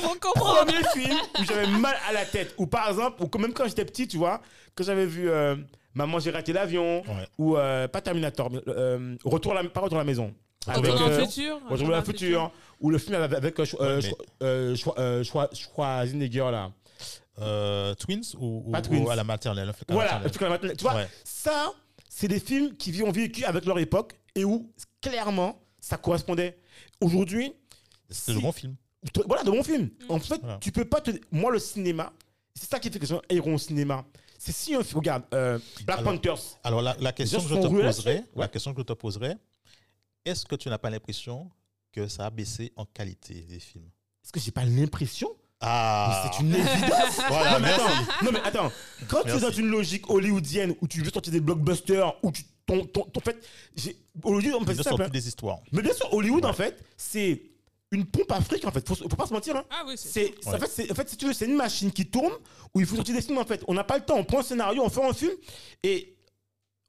encore <laughs> premier film où j'avais mal à la tête. Ou par exemple, ou même quand j'étais petit, tu vois, quand j'avais vu euh, Maman, j'ai raté l'avion, Ouais. ou euh, pas Terminator, mais euh, Retour à la, pas Retour à la maison. Retour Retour euh, futur. Retour dans le futur. Ou le film avec, avec Ouais, Schwarzenegger, là. Euh, Twins ou, ou- Pas Twins. ou à la maternelle à la Voilà, maternelle. maternelle. Tu vois, Ouais. ça, c'est des films qui ont vécu avec leur époque et où, clairement, ça correspondait. Aujourd'hui, C'était si- le bon film. Te- Voilà, de bons films. En fait, Voilà. tu peux pas te. Moi, le cinéma, c'est ça qui fait que gens iront au cinéma. C'est si un film. Regarde, euh, Black Alors- Panthers. Alors, la, la question que je sont te poserai, la question que je te poserai, est-ce que tu n'as pas l'impression que ça a baissé en qualité, les films? Est-ce que j'ai pas l'impression? Ah C'est une évidence. <laughs> Voilà, non, mais merci. attends, non, mais attends. Quand tu es dans une logique hollywoodienne où tu veux sortir des blockbusters, où tu. Ton, ton, ton- en fait, Hollywood, on fait Ce ne ça. sont plus des histoires. Mais bien sûr, Hollywood, Ouais. en fait, c'est une pompe à fric, en fait. Faut, faut pas se mentir, hein. Ah oui, c'est C'est, c'est- en, Ouais. fait, c'est- en fait, si tu veux, c'est une machine qui tourne où il faut sortir des films. En fait, on n'a pas le temps. On prend un scénario, on fait un film et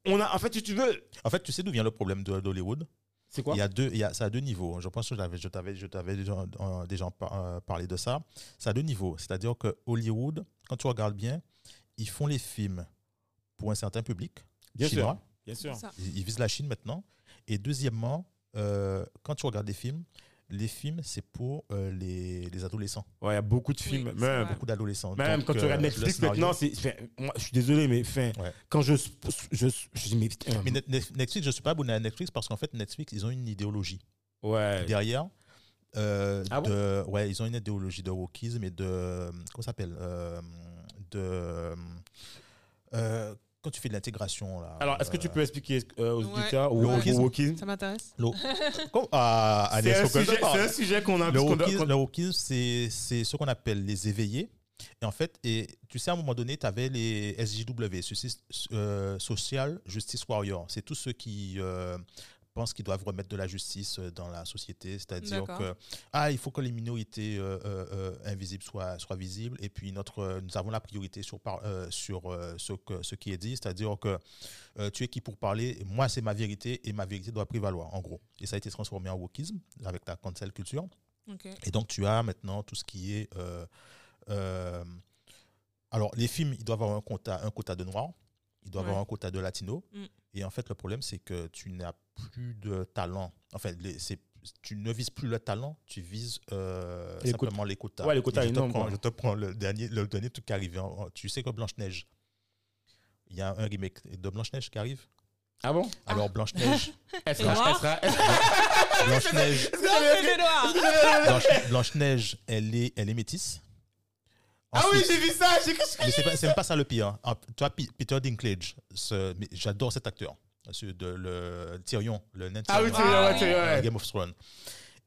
on a. En fait, si tu veux, En fait, tu sais d'où vient le problème de- d'Hollywood? C'est quoi Il y a deux, il y a, ça a deux niveaux. Je pense que je t'avais, je t'avais déjà, euh, déjà euh, parlé de ça. Ça a deux niveaux. C'est-à-dire que Hollywood, quand tu regardes bien, ils font les films pour un certain public Bien sûr. chinois. Bien sûr. ils visent la Chine maintenant. Et deuxièmement, euh, quand tu regardes des films, les films, c'est pour euh, les, les adolescents. Ouais, il y a beaucoup de films. même. Beaucoup d'adolescents. même Donc, quand tu euh, regardes Netflix maintenant, c'est, moi, je suis désolé, mais enfin, Ouais. quand je, je, je, mais Mais Net- Net- Netflix, je ne suis pas abonné à Netflix parce qu'en fait, Netflix, ils ont une idéologie ouais. derrière. euh, Ah bon? ouais, ils ont une idéologie de wokisme et de. Comment ça s'appelle euh, De. Quand tu fais de l'intégration. là, Alors, est-ce que tu euh, peux expliquer euh, aux Ouais. auditeurs Le ou au wokisme. wokisme Ça m'intéresse. l'eau- <laughs> Comme à C'est un, sujet, c'est un sujet qu'on a. Le wokisme, le c'est c'est ce qu'on appelle les éveillés. Et en fait, et, tu sais, à un moment donné, tu avais les SJW, euh, Social Justice Warrior. C'est tous ceux qui euh, pensent qu'ils doivent remettre de la justice euh, dans la société. C'est-à-dire que ah, il faut que les minorités euh, euh, euh, invisibles soient, soient visibles. Et puis, notre, nous avons la priorité sur, par- sur ce, que, ce qui est dit. C'est-à-dire que tu es qui pour parler Moi, c'est ma vérité et ma vérité doit prévaloir, en gros. Et ça a été transformé en wokisme avec la cancel culture. Et donc, tu as maintenant tout ce qui est. alors, les films, ils doivent avoir un quota, un quota de noirs, doivent Ouais. avoir un quota de latinos. Mm. Et en fait, le problème, c'est que tu n'as plus de talent. En fait, c'est- tu ne vises plus le talent, tu vises euh, Les simplement les quotas. Ouais, les quotas Et je, te prends, je te prends le dernier, le dernier truc qui est arrivé. en- en- Tu sais que Blanche-Neige, il y a un remake de Blanche-Neige qui arrive. Ah bon? Alors, <laughs> Blanche-Neige, Elle sera- Blanche-Neige, <laughs> Blanche-Neige, elle est, elle est métisse. Ah oui, j'ai vu ça. j'ai- Mais c'est pas- c'est même pas ça le pire. Ah, Tu vois, P- Peter Dinklage, ce- mais j'adore cet acteur. Ce- De, le Tyrion, le nain Ah oui, Tyrion, Tyrion, ouais, ouais, Tyrion, ouais. Game of Thrones.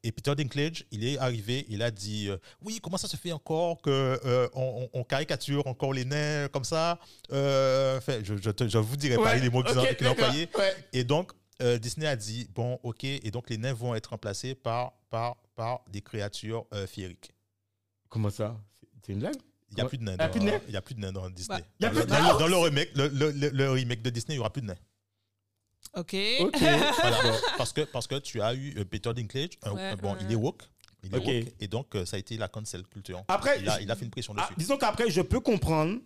Et Peter Dinklage, il est arrivé, il a dit euh, Oui, comment ça se fait encore que euh, on, on- on caricature encore les nains comme ça Euh, je, je, te- je vous dirai pas Ouais, les mots qu'ils ont, ok, qu'il a d'accord, employés. ouais. Et donc, euh, Disney a dit Bon, ok, et donc les nains vont être remplacés par, par, par des créatures euh, féeriques. Comment ça? C'est- C'est une blague? Il n'y a plus de nains. Il dans- n'y a plus de nains dans Disney. Bah, il y a dans, plus le- de dans nains le, dans le remake, le, le- le- le remake de Disney, il n'y aura plus de nains. Ok. <laughs> Voilà. parce, que, parce que tu as eu euh, Peter Dinklage. un- Ouais, un- bon, ouais, il est woke. Il est Ok. woke, et donc, euh, ça a été la cancel culture. Après, il, a, je- il a fait une pression Ah, dessus. disons qu'après, je peux comprendre.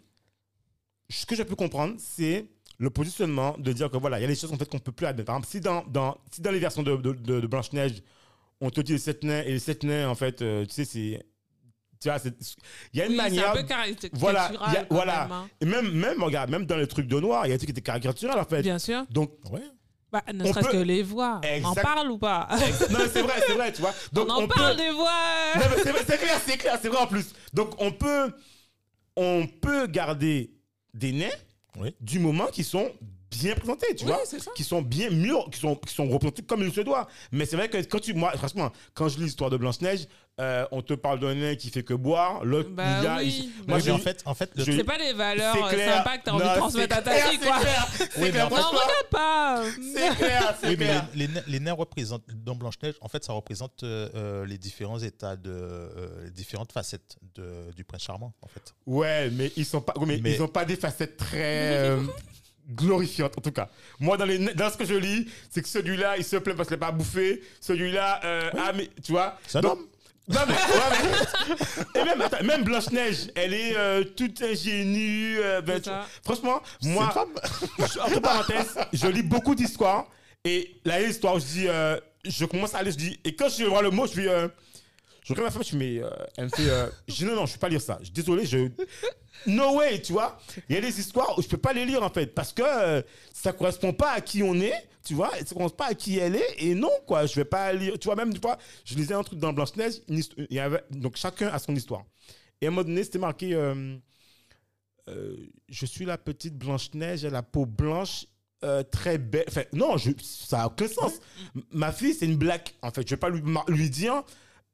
Ce que je peux comprendre, c'est le positionnement de dire que voilà, il y a des choses en fait qu'on peut plus admettre. Par exemple, si dans, dans, si dans les versions de, de, de- de Blanche-Neige, on te dit les sept nains, et les sept nains, en fait, euh, tu sais, c'est. Tu vois, c'est- il y a une Oui, c'est manière. un peu caricatural. Voilà, y a- voilà. même, hein. Et même, même, regarde, même dans les trucs de noir, il y a des trucs qui étaient caricaturales, en fait. Bien sûr. Donc, Ouais. Bah, ne On serait-ce peut- que les voix. On en Exact. parle ou pas? Non, mais c'est vrai, c'est vrai, tu vois. <laughs> Donc, On en on parle peut. des voix. Non, mais c'est clair, c'est clair, c'est vrai en plus. Donc, on peut, on peut garder des nains Oui. du moment qui sont bien présentés, tu Oui, vois. c'est ça. Qui sont bien mûrs, qui sont, qui sont représentés comme il se doit. Mais c'est vrai que quand tu. Moi, franchement, quand je lis l'histoire de Blanche-Neige, euh, on te parle d'un nain qui fait que boire, l'autre, Bah il y a. oui, il- moi, Oui, mais en fait, en fait, le C'est pas les valeurs c'est clair. sympas que t'as envie Non, de transmettre à ta fille, c'est quoi. clair, <laughs> Oui, C'est mais clair, Non, regarde pas. c'est clair, c'est Oui, mais clair. les, les, nains- les nains représentent, dans Blanche-Neige, en fait, ça représente euh, euh, les différents états, de, euh, les différentes facettes de, du prince charmant, en fait. Ouais, mais ils sont pas, mais, Mais- ils ont pas des facettes très <laughs> euh, glorifiantes en tout cas. Moi, dans, les, dans ce que je lis, c'est que celui-là, il se plaint parce qu'il n'a pas bouffé. Celui-là, euh, ah mais tu vois. C'est un homme. Non, mais, ouais, mais- et même, attends, même Blanche Neige, elle est euh, toute ingénue. euh, ben, C'est tu- ça. franchement, moi, femme. je- entre parenthèses, je lis beaucoup d'histoires. Et la histoire, je dis, euh, je commence à aller, je dis, et quand je vois le mot, je dis, euh, je regarde ma femme, je dis, mais euh, elle me fait, euh, je dis, non, non, je ne peux pas lire ça. Je suis désolé, je. No way, tu vois. Il y a des histoires où je peux pas les lire en fait parce que euh, ça correspond pas à qui on est, tu vois, et ça correspond pas à qui elle est et non quoi, je vais pas lire, tu vois même tu vois, je lisais un truc dans Blanche Neige, il y avait donc chacun a son histoire. Et à un moment donné, c'était marqué euh, euh, je suis la petite Blanche Neige, à la peau blanche euh, très belle. Enfin, non, je, ça a aucun sens. Ma fille, c'est une blague. En fait, je vais pas lui, lui dire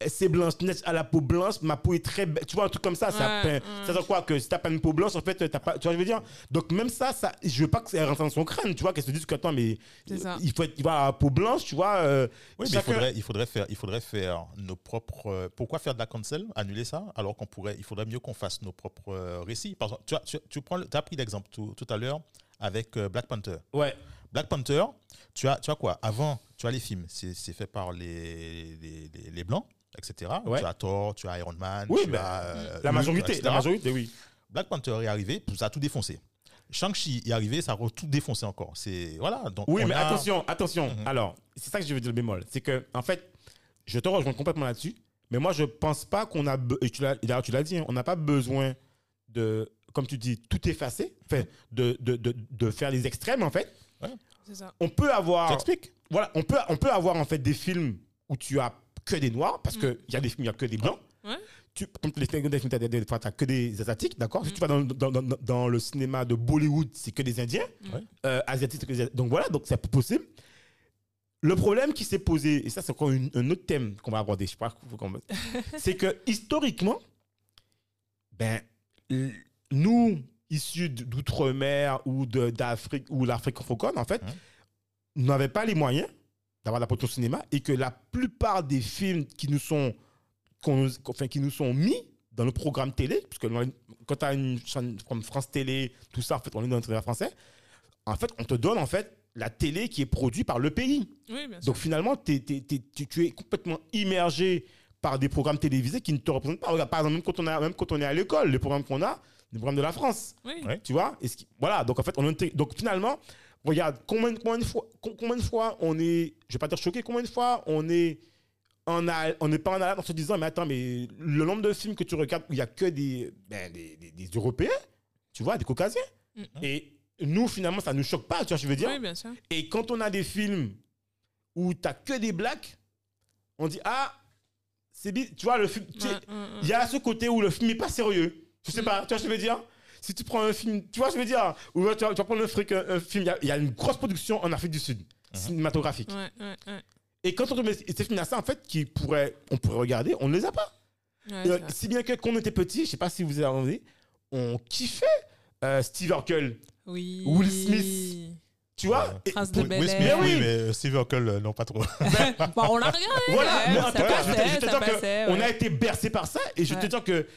c'est Blanche Neige à la peau blanche, ma peau est très belle. Tu vois, un truc comme ça, ça, Ouais, peint- ouais. ça veut dire quoi Que si t'as pas une peau blanche, en fait, t'as pas. Tu vois, je veux dire? Donc, même ça, ça je veux pas que ça rentre dans son crâne, tu vois, qu'elle se dise que, attends, mais il faut être, il va à la peau blanche, tu vois. euh, Oui, mais il faudrait, il, faudrait faire, il faudrait faire nos propres. euh, pourquoi faire de la cancel, annuler ça, alors qu'on pourrait, il faudrait mieux qu'on fasse nos propres euh, récits. Par exemple, tu, as, tu, tu prends, le- tu as pris l'exemple tout, tout à l'heure avec Black Panther. Ouais. Black Panther, tu as, tu as quoi? Avant, tu as les films, c'est c'est fait par les, les, les- les Blancs, etc. Ouais. Tu as Thor, tu as Iron Man, Oui, tu ben, as. euh, La majorité, la majorité, oui. Black Panther est arrivé, ça a tout défoncé. Shang-Chi est arrivé, ça a tout défoncé encore. C'est voilà. Donc Oui, mais a- attention, attention. Mhm. Alors, c'est ça que je veux dire le bémol. C'est que, en fait, je te rejoins complètement là-dessus, mais moi, je pense pas qu'on a. Et tu l'as- tu l'as dit, hein, on n'a pas besoin de, comme tu dis, tout effacer, enfin, de, de, de, de faire les extrêmes, en fait. C'est ça. On peut avoir. T'expliques Voilà, on peut, on peut avoir, en fait, des films où tu as que des noirs, parce qu'il y a des films, il n'y a que des blancs. Ouais. Tu, les films, des fois, t'as que des asiatiques, d'accord? Si Mm. tu vas dans, dans, dans, dans le cinéma de Bollywood, c'est que des indiens. Ouais. Euh, asiatiques, c'est que des Asiatiques. Donc voilà, donc c'est possible. Le problème qui s'est posé, et ça c'est encore une- un autre thème qu'on va aborder, je sais pas, <laughs> c'est que historiquement, ben, nous, issus d'outre-mer ou d'Afrique ou l'Afrique francophone, en fait, n'avaient pas les moyens d'avoir la production cinéma et que la plupart des films qui nous sont, qu'on nous- enfin, qui nous sont mis dans le programme télé, parce que quand tu as une chaîne comme France Télé, tout ça, en fait, on est dans le télé français, en fait, on te donne en fait la télé qui est produite par le pays. Oui, bien sûr. Donc finalement, tu, tu es complètement immergé par des programmes télévisés qui ne te représentent pas. Regarde, par exemple, même quand on, a, même quand on est à l'école, les programmes qu'on a, les programmes de la France, Oui. Tu vois? Et ce qui- voilà, donc en fait, on donc finalement, regarde, combien, combien, de fois, com- combien de fois on est, je vais pas dire choqué, combien de fois on est en al- on n'est pas en alerte en se disant, mais attends, mais le nombre de films que tu regardes où il y a que des, ben, des, des- des Européens, tu vois, des Caucasiens. Mhm. Et nous, finalement, ça nous choque pas, tu vois, je veux dire? Oui, bien sûr. Et quand on a des films où t'as que des blacks, on dit ah c'est tu vois le film, tu sais, Ouais, ouais, ouais. il y a ce côté où le film est pas sérieux. Je sais pas, tu vois je veux dire? Si tu prends un film, tu vois je veux dire Ou tu vas, tu vas prendre un, fric- un- un film, il y a- il y, a une grosse production en Afrique du Sud, cinématographique. Ouais, ouais, ouais. Et quand on tombe ces films-là, ça en fait, qui pourrait, on pourrait regarder, on ne les a pas. Ouais, Euh, si bien que quand on était petit, je sais pas si vous avez entendu, on kiffait euh, Steve Urkel. Oui. Will Smith. Tu vois Ouais. Et Prince de Will Bel Smith. Mais oui, mais Steve Urkel, euh, non, pas trop. <laughs> Bon, on l'a regardé. Voilà, ouais, mais en tout cas, je te- je te dis que passait, on ouais. a été bercé par ça et je te dis que euh,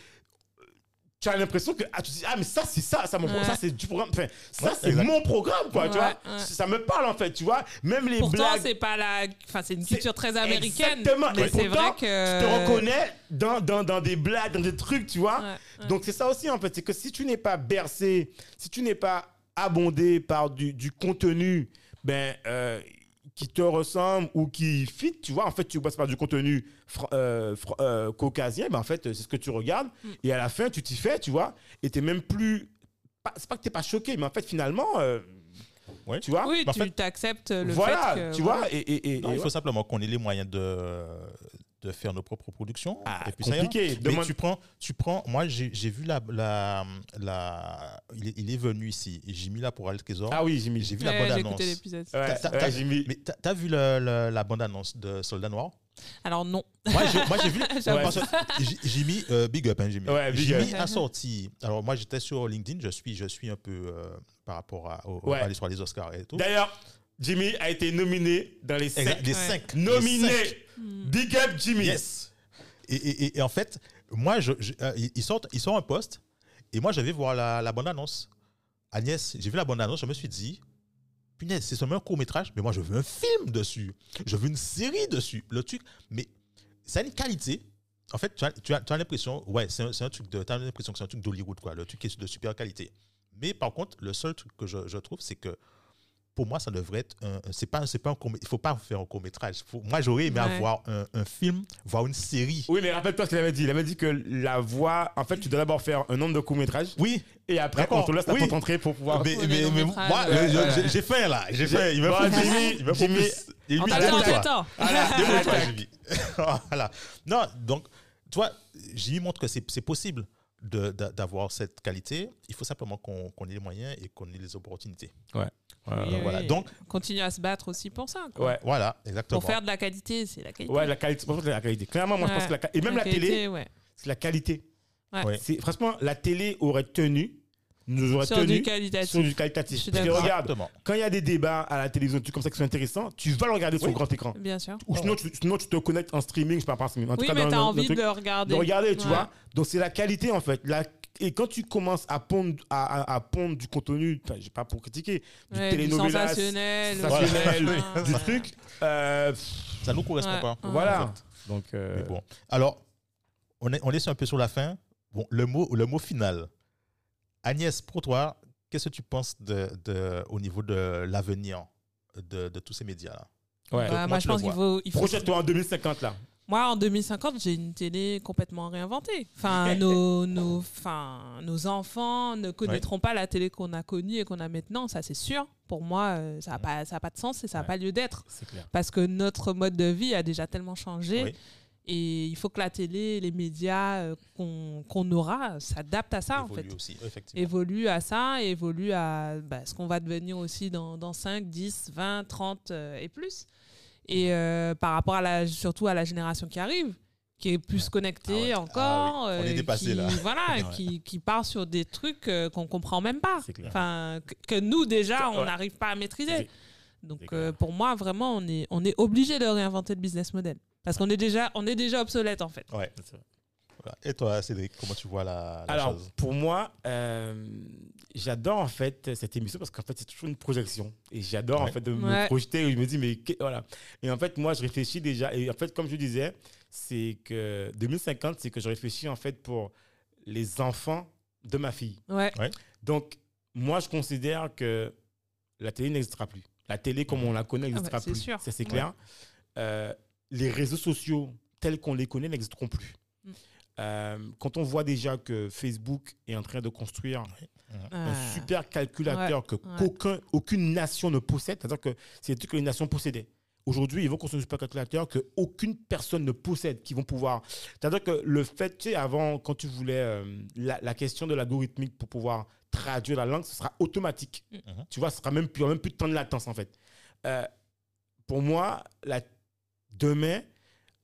tu as l'impression que ah, tu dis ah mais ça c'est ça ça mon Ouais. ça c'est du programme enfin ça Ouais, c'est mon programme quoi tu vois ouais. ça me parle en fait tu vois même les Pourtant, blagues c'est pas la. Enfin, c'est une culture très américaine. Exactement. Mais c'est vrai que. je te reconnais dans, dans, dans des blagues dans des trucs tu vois Ouais, ouais. donc c'est ça aussi en fait c'est que si tu n'es pas bercé si tu n'es pas abondé par du, du contenu ben euh, qui te ressemble ou qui fit, tu vois, en fait, tu bosses par du contenu fr- euh, fr- euh, caucasien, ben en fait, c'est ce que tu regardes. Mm. Et à la fin, tu t'y fais, tu vois, et t'es même plus. pas- C'est pas que t'es pas choqué, mais en fait, finalement, euh, Ouais. tu vois, Oui, en tu fait- t'acceptes le voilà, fait que. tu voilà. vois, et, et, et- Non, et il ouais. faut simplement qu'on ait les moyens de, de faire nos propres productions. Ah, et puis ça compliqué. Mais tu prends, tu prends. Moi, j'ai j'ai vu la, la, la il, est, il est venu ici. J'ai mis là pour Al Trésor. Ah oui, j'ai mis. J'ai vu Ouais, la bande J'ai annonce. écouté l'épisode. J'ai. Mais t'as as vu le- le- la bande annonce de Soldat Noir? Alors non. Moi, j'ai j'ai vu. <laughs> J'ai- J'ai mis euh, Big Up, hein, j'ai mis. Ouais, Big J'ai Up. mis assorti. Alors moi, j'étais sur LinkedIn. Je suis, je suis un peu euh, par rapport à, au- Ouais. à l'histoire des Oscars et tout. D'ailleurs, Jimmy a été nominé dans les Exact, cinq. les Ouais. cinq. Nominé. les cinq. Hmm. Big up, Jimmy. Yes. Et, et- et- et en fait, moi, je, je- euh, ils, sortent, ils sortent un poste et moi, je vais voir la, la bande-annonce. Agnès, j'ai vu la bande-annonce, je me suis dit, punaise, c'est seulement un court-métrage, mais moi, je veux un film dessus. Je veux une série dessus. Le truc, mais ça a une qualité. En fait, tu as, tu as, tu as l'impression, ouais, c'est un, truc de, tu as l'impression que c'est un truc d'Hollywood, quoi. Le truc qui est de super qualité. Mais par contre, le seul truc que je, je trouve, c'est que pour moi, ça devrait être un. C'est pas, c'est pas un court- Il faut pas faire un court métrage. Faut- moi, j'aurais aimé Ouais. avoir un, un film, voir une série. Oui, mais rappelle-toi ce qu'il avait dit. Il avait dit que la voix, en fait, tu dois d'abord faire un nombre de courts-métrages Oui, et après, on te laisse la oui. porte entrée pour pouvoir. mais, mais, mais moi, ouais, j'ai faim là. J'ai J'ai- faim. Il me Bon. Jimmy, Il me faut Jimmy. plus. Il me En faut t'as plus. le temps, t'as Dis-moi, le temps. Voilà, Dis-moi, toi, attaque. Jimmy. <laughs> voilà. Non, donc, toi, Jimmy montre que c'est c'est possible de- de- d'avoir cette qualité. Il faut simplement qu'on qu'on ait les moyens et qu'on ait les opportunités. Ouais, Oui, voilà. oui. Donc, continue à se battre aussi pour ça. quoi. ouais. voilà, exactement. Pour faire de la qualité, c'est la qualité. Ouais, la qualité. La qualité. Clairement, moi, je pense Ouais. que la qualité. Et même la, qualité, télé, ouais. c'est la qualité. Ouais. Ouais. C'est franchement, la télé aurait tenu, nous aurait Sur tenu du qualitatif. sur du qualitatif. Parce que regarde, Exactement. quand il y a des débats à la télévision, des trucs comme ça qui sont intéressants, tu vas le regarder sur Oui. le grand écran. Bien sûr. Ou sinon, tu, sinon, tu te connectes en streaming, je sais pas, en streaming. En tout Oui, cas, mais t'as le- le envie truc, de regarder. de regarder, tu Ouais. vois. Donc c'est la qualité en fait. La- Et quand tu commences à pondre, à, à- à pondre du contenu, j'ai pas pour critiquer, du Ouais, du télénovelas, sensationnel. sensationnel, ouais. <laughs> du truc, euh, Ça nous correspond Ouais. pas. Voilà. Donc euh, Mais bon. Alors, on est, on est un peu sur la fin. Bon, le mot, le mot final. Agnès, pour toi, qu'est-ce que tu penses de, de- au niveau de l'avenir de, de tous ces médias-là? Ouais. Bah, moi, je pense qu'il faut. il faut- projette-toi en 2050 là. Moi, en 2050, j'ai une télé complètement réinventée. Enfin, <laughs> nos, nos, enfin, nos enfants ne connaîtront pas la télé qu'on a connue et qu'on a maintenant, ça c'est sûr. Pour moi, euh, ça n'a pas, ça a pas de sens et ça n'a Ouais. pas lieu d'être. Parce que notre mode de vie a déjà tellement changé. Oui. Et il faut que la télé, les médias euh, qu'on qu'on aura s'adaptent à ça, en Évolue fait. aussi, effectivement. Évolue à ça, et évolue à bah, ce qu'on va devenir aussi dans, dans 5, 10, 20, 30 euh, et plus. Et euh, par rapport à la, surtout à la génération qui arrive, qui est plus connectée Ah ouais. encore, Ah oui. On est euh, dépassé, qui, là. <laughs> Voilà, qui, qui part sur des trucs euh, qu'on comprend même pas. Enfin, que, que nous déjà, on n'arrive pas à maîtriser. Donc euh, pour moi, vraiment, on est, on est obligé de réinventer le business model. Parce qu'on est déjà, on est déjà obsolète en fait. Ouais. Voilà. Et toi, Cédric, comment tu vois la, la Alors, chose pour moi, euh, j'adore en fait cette émission parce qu'en fait, c'est toujours une projection. Et j'adore en fait de me projeter. Et je me dis, mais que- voilà. Et en fait, moi, je réfléchis déjà. Et en fait, comme je disais, c'est que 2050, c'est que je réfléchis en fait pour les enfants de ma fille. Ouais. Donc, moi, je considère que la télé n'existera plus. La télé, comme on la connaît, n'existera Ah bah, c'est plus. sûr. Ça, c'est clair. Euh, les réseaux sociaux tels qu'on les connaît n'existeront plus. Mm. Euh, quand on voit déjà que Facebook est en train de construire un Ah. super calculateur que ouais. qu'aucun, aucune nation ne possède, c'est-à-dire que c'est des trucs que les nations possédaient. Aujourd'hui, ils vont construire un super calculateur que aucune personne ne possède, qui vont pouvoir. C'est-à-dire que le fait, tu sais, avant, quand tu voulais euh, la, la question de l'algorithmique pour pouvoir traduire la langue, ce sera automatique. Mhm. Tu vois, ce sera même plus, il y aura même plus de temps de latence en fait. Euh, pour moi, la, demain,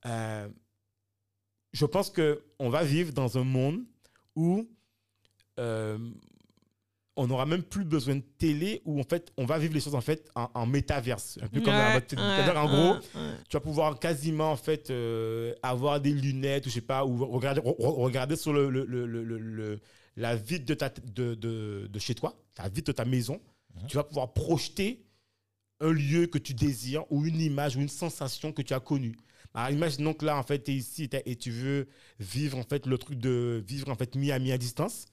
euh, je pense que on va vivre dans un monde où euh, on n'aura même plus besoin de télé, où en fait, on va vivre les choses en fait en, en métaverse, un peu comme la- en ouais, gros, ouais. tu vas pouvoir quasiment en fait euh, avoir des lunettes ou je sais pas ou regarder re- re- regarder sur le, le- le- le- le- le- la vitre de ta de, de, de chez toi la vitre de ta maison Mhm. tu vas pouvoir projeter un lieu que tu désires ou une image ou une sensation que tu as connue. Alors imaginons que là en fait tu es ici t'as- et tu veux vivre en fait le truc de vivre en fait Miami à distance.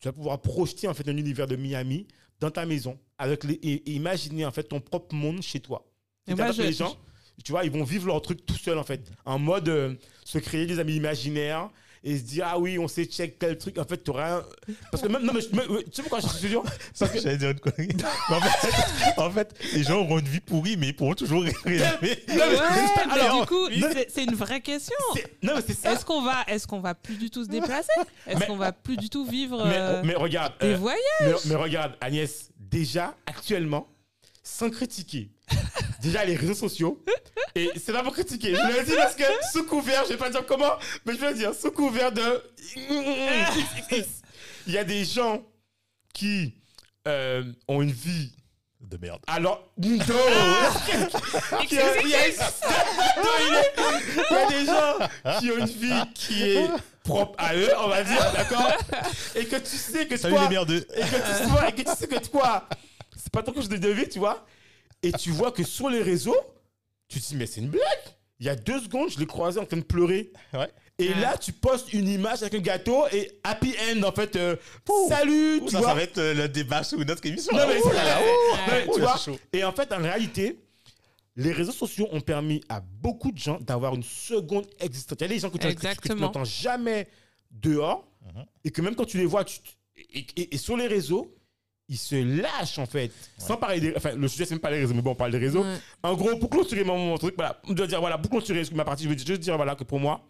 Tu vas pouvoir projeter en fait un univers de Miami dans ta maison avec les, et, et imaginer en fait ton propre monde chez toi. Et Et moi, que je- les gens, tu vois, ils vont vivre leur truc tout seuls, en fait. En mode euh, se créer des amis imaginaires et se dire, ah oui, on sait check tel truc. En fait, tu auras un... Parce que même, non, mais, je- mais- tu sais pourquoi je suis dur Parce que J'allais dire une connerie. En, fait, <laughs> en fait, les gens auront une vie pourrie, mais ils pourront toujours rêver. Ouais, mais alors, du coup, oui. c'est- une vraie question. Est-ce qu'on va, est-ce qu'on va plus du tout se déplacer? Est-ce qu'on va plus du tout vivre Mais, euh, mais regarde, des euh, voyages? mais, mais regarde, Agnès, déjà, actuellement, sans critiquer, déjà les réseaux sociaux, et c'est pas pour critiquer, je le dis parce que sous couvert, je vais pas dire comment, mais je vais le dire, sous couvert de. Il y a des gens qui euh, ont une vie. De merde. Alors, non! <laughs> il, y a, il y a- il y des gens qui ont une vie qui est propre à eux, on va dire, d'accord? Et que tu sais que Salut toi, les merdeux. et que tu vois, et que tu sais que toi, c'est pas ton que je devais, tu vois? Et tu vois que sur les réseaux, tu te dis, mais c'est une blague. Il y a deux secondes, je l'ai croisé en train de pleurer. Ouais. Et là, tu postes une image avec un gâteau et happy end, en fait. euh, salut, tu ça, vois. ça va être euh, le débat sur une autre émission. Non, mais c'est- là là, Non, oh. mais tu là, vois. c'est chaud. Et en fait, en réalité, les réseaux sociaux ont permis à beaucoup de gens d'avoir une seconde existence. Il y a des gens que tu, que tu- que tu Exactement. n'entends jamais dehors Mhm. et que même quand tu les vois, tu- et, et- et sur les réseaux, ils se lâchent en fait. Sans parler des. Enfin, le sujet, c'est même pas les réseaux, mais bon, on parle des réseaux. Ouais. En gros, pour clôturer mon, mon truc, voilà, je dois dire, voilà, pour clôturer ma partie, je veux juste dire voilà, que pour moi,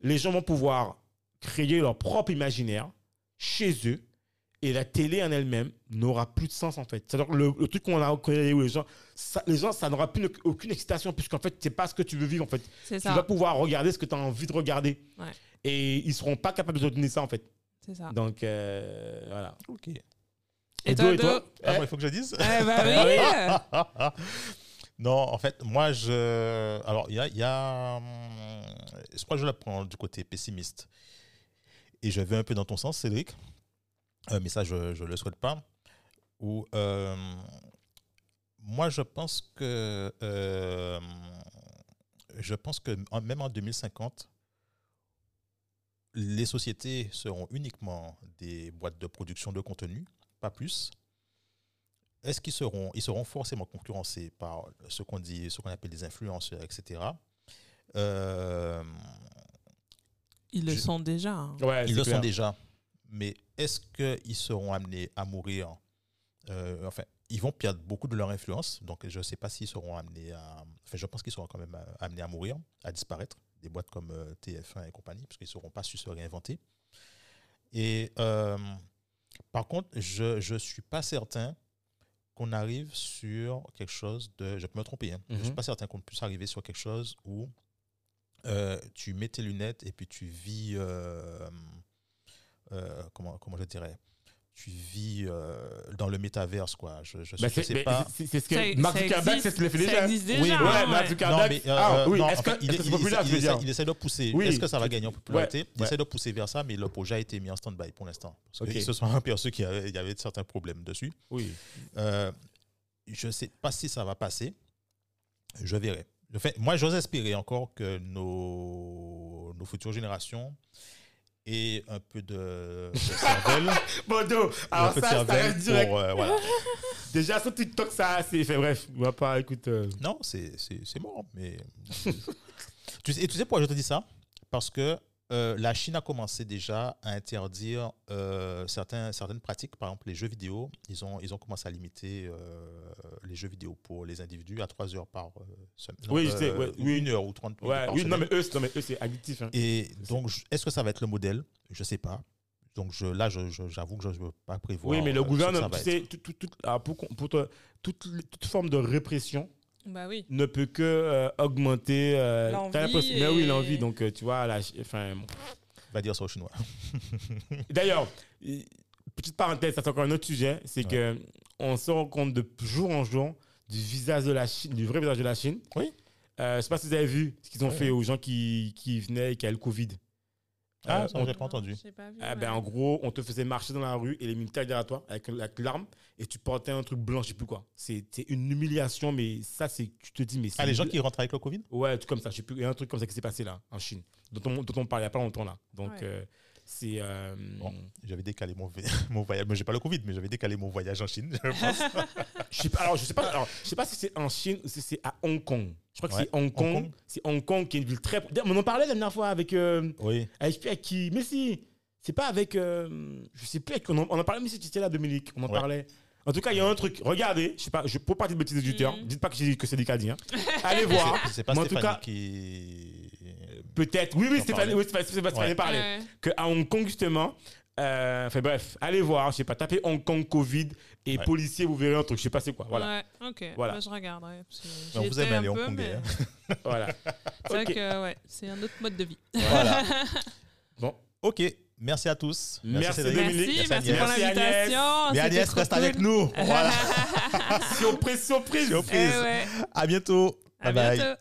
les gens vont pouvoir créer leur propre imaginaire chez eux et la télé en elle-même n'aura plus de sens en fait. C'est-à-dire que le, le truc qu'on a créé où les gens, ça, les gens, ça n'aura plus ne- aucune excitation puisqu'en fait, c'est pas ce que tu veux vivre en fait. C'est Tu ça. vas pouvoir regarder ce que tu as envie de regarder. Ouais. Et ils seront pas capables de donner ça en fait. C'est ça. Donc, euh, voilà. Ok. Et Do, toi, Do Ah, Eh, bon, il faut que je dise Eh bah <laughs> oui. <laughs> non, en fait, moi, je. Alors, il y a. il y a, hum, Je crois que je la prends du côté pessimiste. Et je vais un peu dans ton sens, Cédric. Euh, mais ça, je ne le souhaite pas. Ou. euh, moi, je pense que. euh, je pense que en- même en 2050, les sociétés seront uniquement des boîtes de production de contenu, pas plus. Est-ce qu'ils seront, ils seront forcément concurrencés par ce qu'on dit, ce qu'on appelle des influenceurs, etc. Euh, Ils le Je- sont déjà. hein. Ouais, ils le clair. sont déjà. Mais est-ce qu'ils seront amenés à mourir? Euh, Enfin, ils vont perdre beaucoup de leur influence. Donc, je ne sais pas s'ils seront amenés à. Enfin, je pense qu'ils seront quand même euh, amenés à mourir, à disparaître. Des boîtes comme euh, TF1 et compagnie, parce qu'ils ne seront pas su se réinventer. Et euh, par contre, je ne suis pas certain qu'on arrive sur quelque chose de. Je peux me tromper, hein. je ne suis Mhm. pas certain qu'on puisse arriver sur quelque chose où euh, tu mets tes lunettes et puis tu vis. euh, euh, comment, comment je dirais Tu vis euh, dans le métaverse, quoi. Je, je, Bah, je c'est sais mais pas. c'est- ce que Ça- Mark Zuckerberg, c'est ce qu'il a fait déjà. déjà. Oui, hein, Ouais, Mark ouais. Zuckerberg. Non, mais, euh, ah, oui, est-ce que il, il- populaire, il essaie, il essaie de pousser. Oui. Est-ce que ça va gagner en popularité? Il Ouais. essaie de pousser vers ça, mais le projet a été mis en stand-by pour l'instant. Parce Ok. qu'ils se sont aperçus qu'il y avait, il y avait certains problèmes dessus. Oui. Euh, je ne sais pas si ça va passer. Je verrai. Enfin, moi, j'ose espérer encore que nos, nos futures générations aient un peu de, de cervelle. <laughs> Do, alors ça, ça reste direct. pour, euh, voilà. <laughs> Déjà, sur TikTok, ça, c'est fait. Bref, on va pas, écoute. euh, Non, c'est mort. Mais... <laughs> tu sais, et tu sais pourquoi je te dis ça? Parce que euh, la Chine a commencé déjà à interdire euh, certains, certaines pratiques. Par exemple, les jeux vidéo, ils ont, ils ont commencé à limiter euh, les jeux vidéo pour les individus à 3 heures par euh, semaine. Oui, je sais, ouais, oui. Une heure ou 30 minutes Ouais, par oui, non, mais eux, c'est- non, mais eux, c'est addictif. hein. Et donc, est-ce que ça va être le modèle? Je ne sais pas. Donc je, là, j'avoue que je ne veux pas prévoir. Oui, mais le gouvernement, tu sais, tout- tout- tout- alors, pour, toute forme de répression Bah oui. ne peut que euh, augmenter. euh, L'envie Mais oui, l'envie. Donc, euh, tu vois, la, enfin, bon. Va dire ça aux Chinois. <laughs> D'ailleurs, petite parenthèse, ça c'est encore un autre sujet, c'est Ouais. que on se rend compte de jour en jour du visage de la Chine, du vrai visage de la Chine. Oui. Euh, je sais pas si vous avez vu ce qu'ils ont Oui, fait aux gens qui, qui venaient et qui avaient le Covid. Ah, Euh, ça, on- j'ai pas entendu. J'ai pas vu, Ah ouais. ben, en gros, on te faisait marcher dans la rue et les militaires derrière toi avec, avec l'arme et tu portais un truc blanc, je sais plus quoi. C'est c'est une humiliation, mais ça, c'est. Tu te dis, mais c'est. Ah, les gens qui rentrent avec le Covid? Ouais, un truc comme ça. Je sais plus. Il y a un truc comme ça qui s'est passé là, en Chine, dont on, dont on parlait il n'y a pas longtemps là. Donc, Ouais. euh, C'est. euh, Bon. J'avais décalé mon, <laughs> mon voyage. Moi, j'ai pas le Covid, mais j'avais décalé mon voyage en Chine. <laughs> je pense. <laughs> Je sais pas, alors, je sais pas, alors, je sais pas si c'est en Chine ou si c'est à Hong Kong. Je crois que c'est Hong Hong Kong. Kong. C'est Hong Kong qui est une ville très. On en parlait la dernière fois avec. Euh, oui. avec, je sais plus avec qui. Mais si. C'est pas avec. euh, je sais plus. On en, on en parlait, mais si tu étais là, Dominique. On en Ouais. parlait. En tout cas, il y a un truc. Regardez, je sais pas, je peux pas dire de bêtises auditeurs. Mhm. Dites pas que, que c'est des caddies. Hein. <laughs> Allez voir. C'est- pas Mais en tout cas- qui. Peut-être. Oui, oui, Stéphanie. Oui, Stéphanie, Ouais. parlait. Ouais. que à Hong Kong justement euh, enfin bref allez voir je sais pas tapez Hong Kong Covid et Ouais. policier vous verrez un truc je sais pas c'est quoi voilà Ouais, ok. Voilà. Bah, je regarderai. On vous aime Hongkongais. mais hein. <laughs> voilà C'est vrai que ouais, c'est un autre mode de vie. Voilà. <laughs> bon Ok. Merci à tous. Merci, Cédric. Dominique. Merci, Merci, merci pour l'invitation. Mais Agnès reste cool. avec nous. <laughs> Voilà. surprise surprise Eh Surprise. ouais. À bientôt. À Bye bye. bientôt.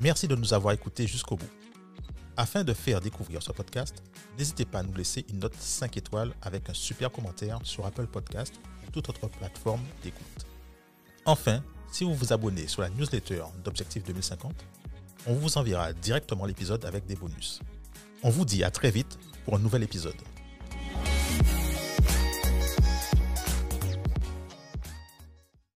Merci de nous avoir écoutés jusqu'au bout. Afin de faire découvrir ce podcast, n'hésitez pas à nous laisser une note 5 étoiles avec un super commentaire sur Apple Podcast ou toute autre plateforme d'écoute. Enfin, si vous vous abonnez sur la newsletter d'Objectif 2050, on vous enverra directement l'épisode avec des bonus. On vous dit à très vite pour un nouvel épisode.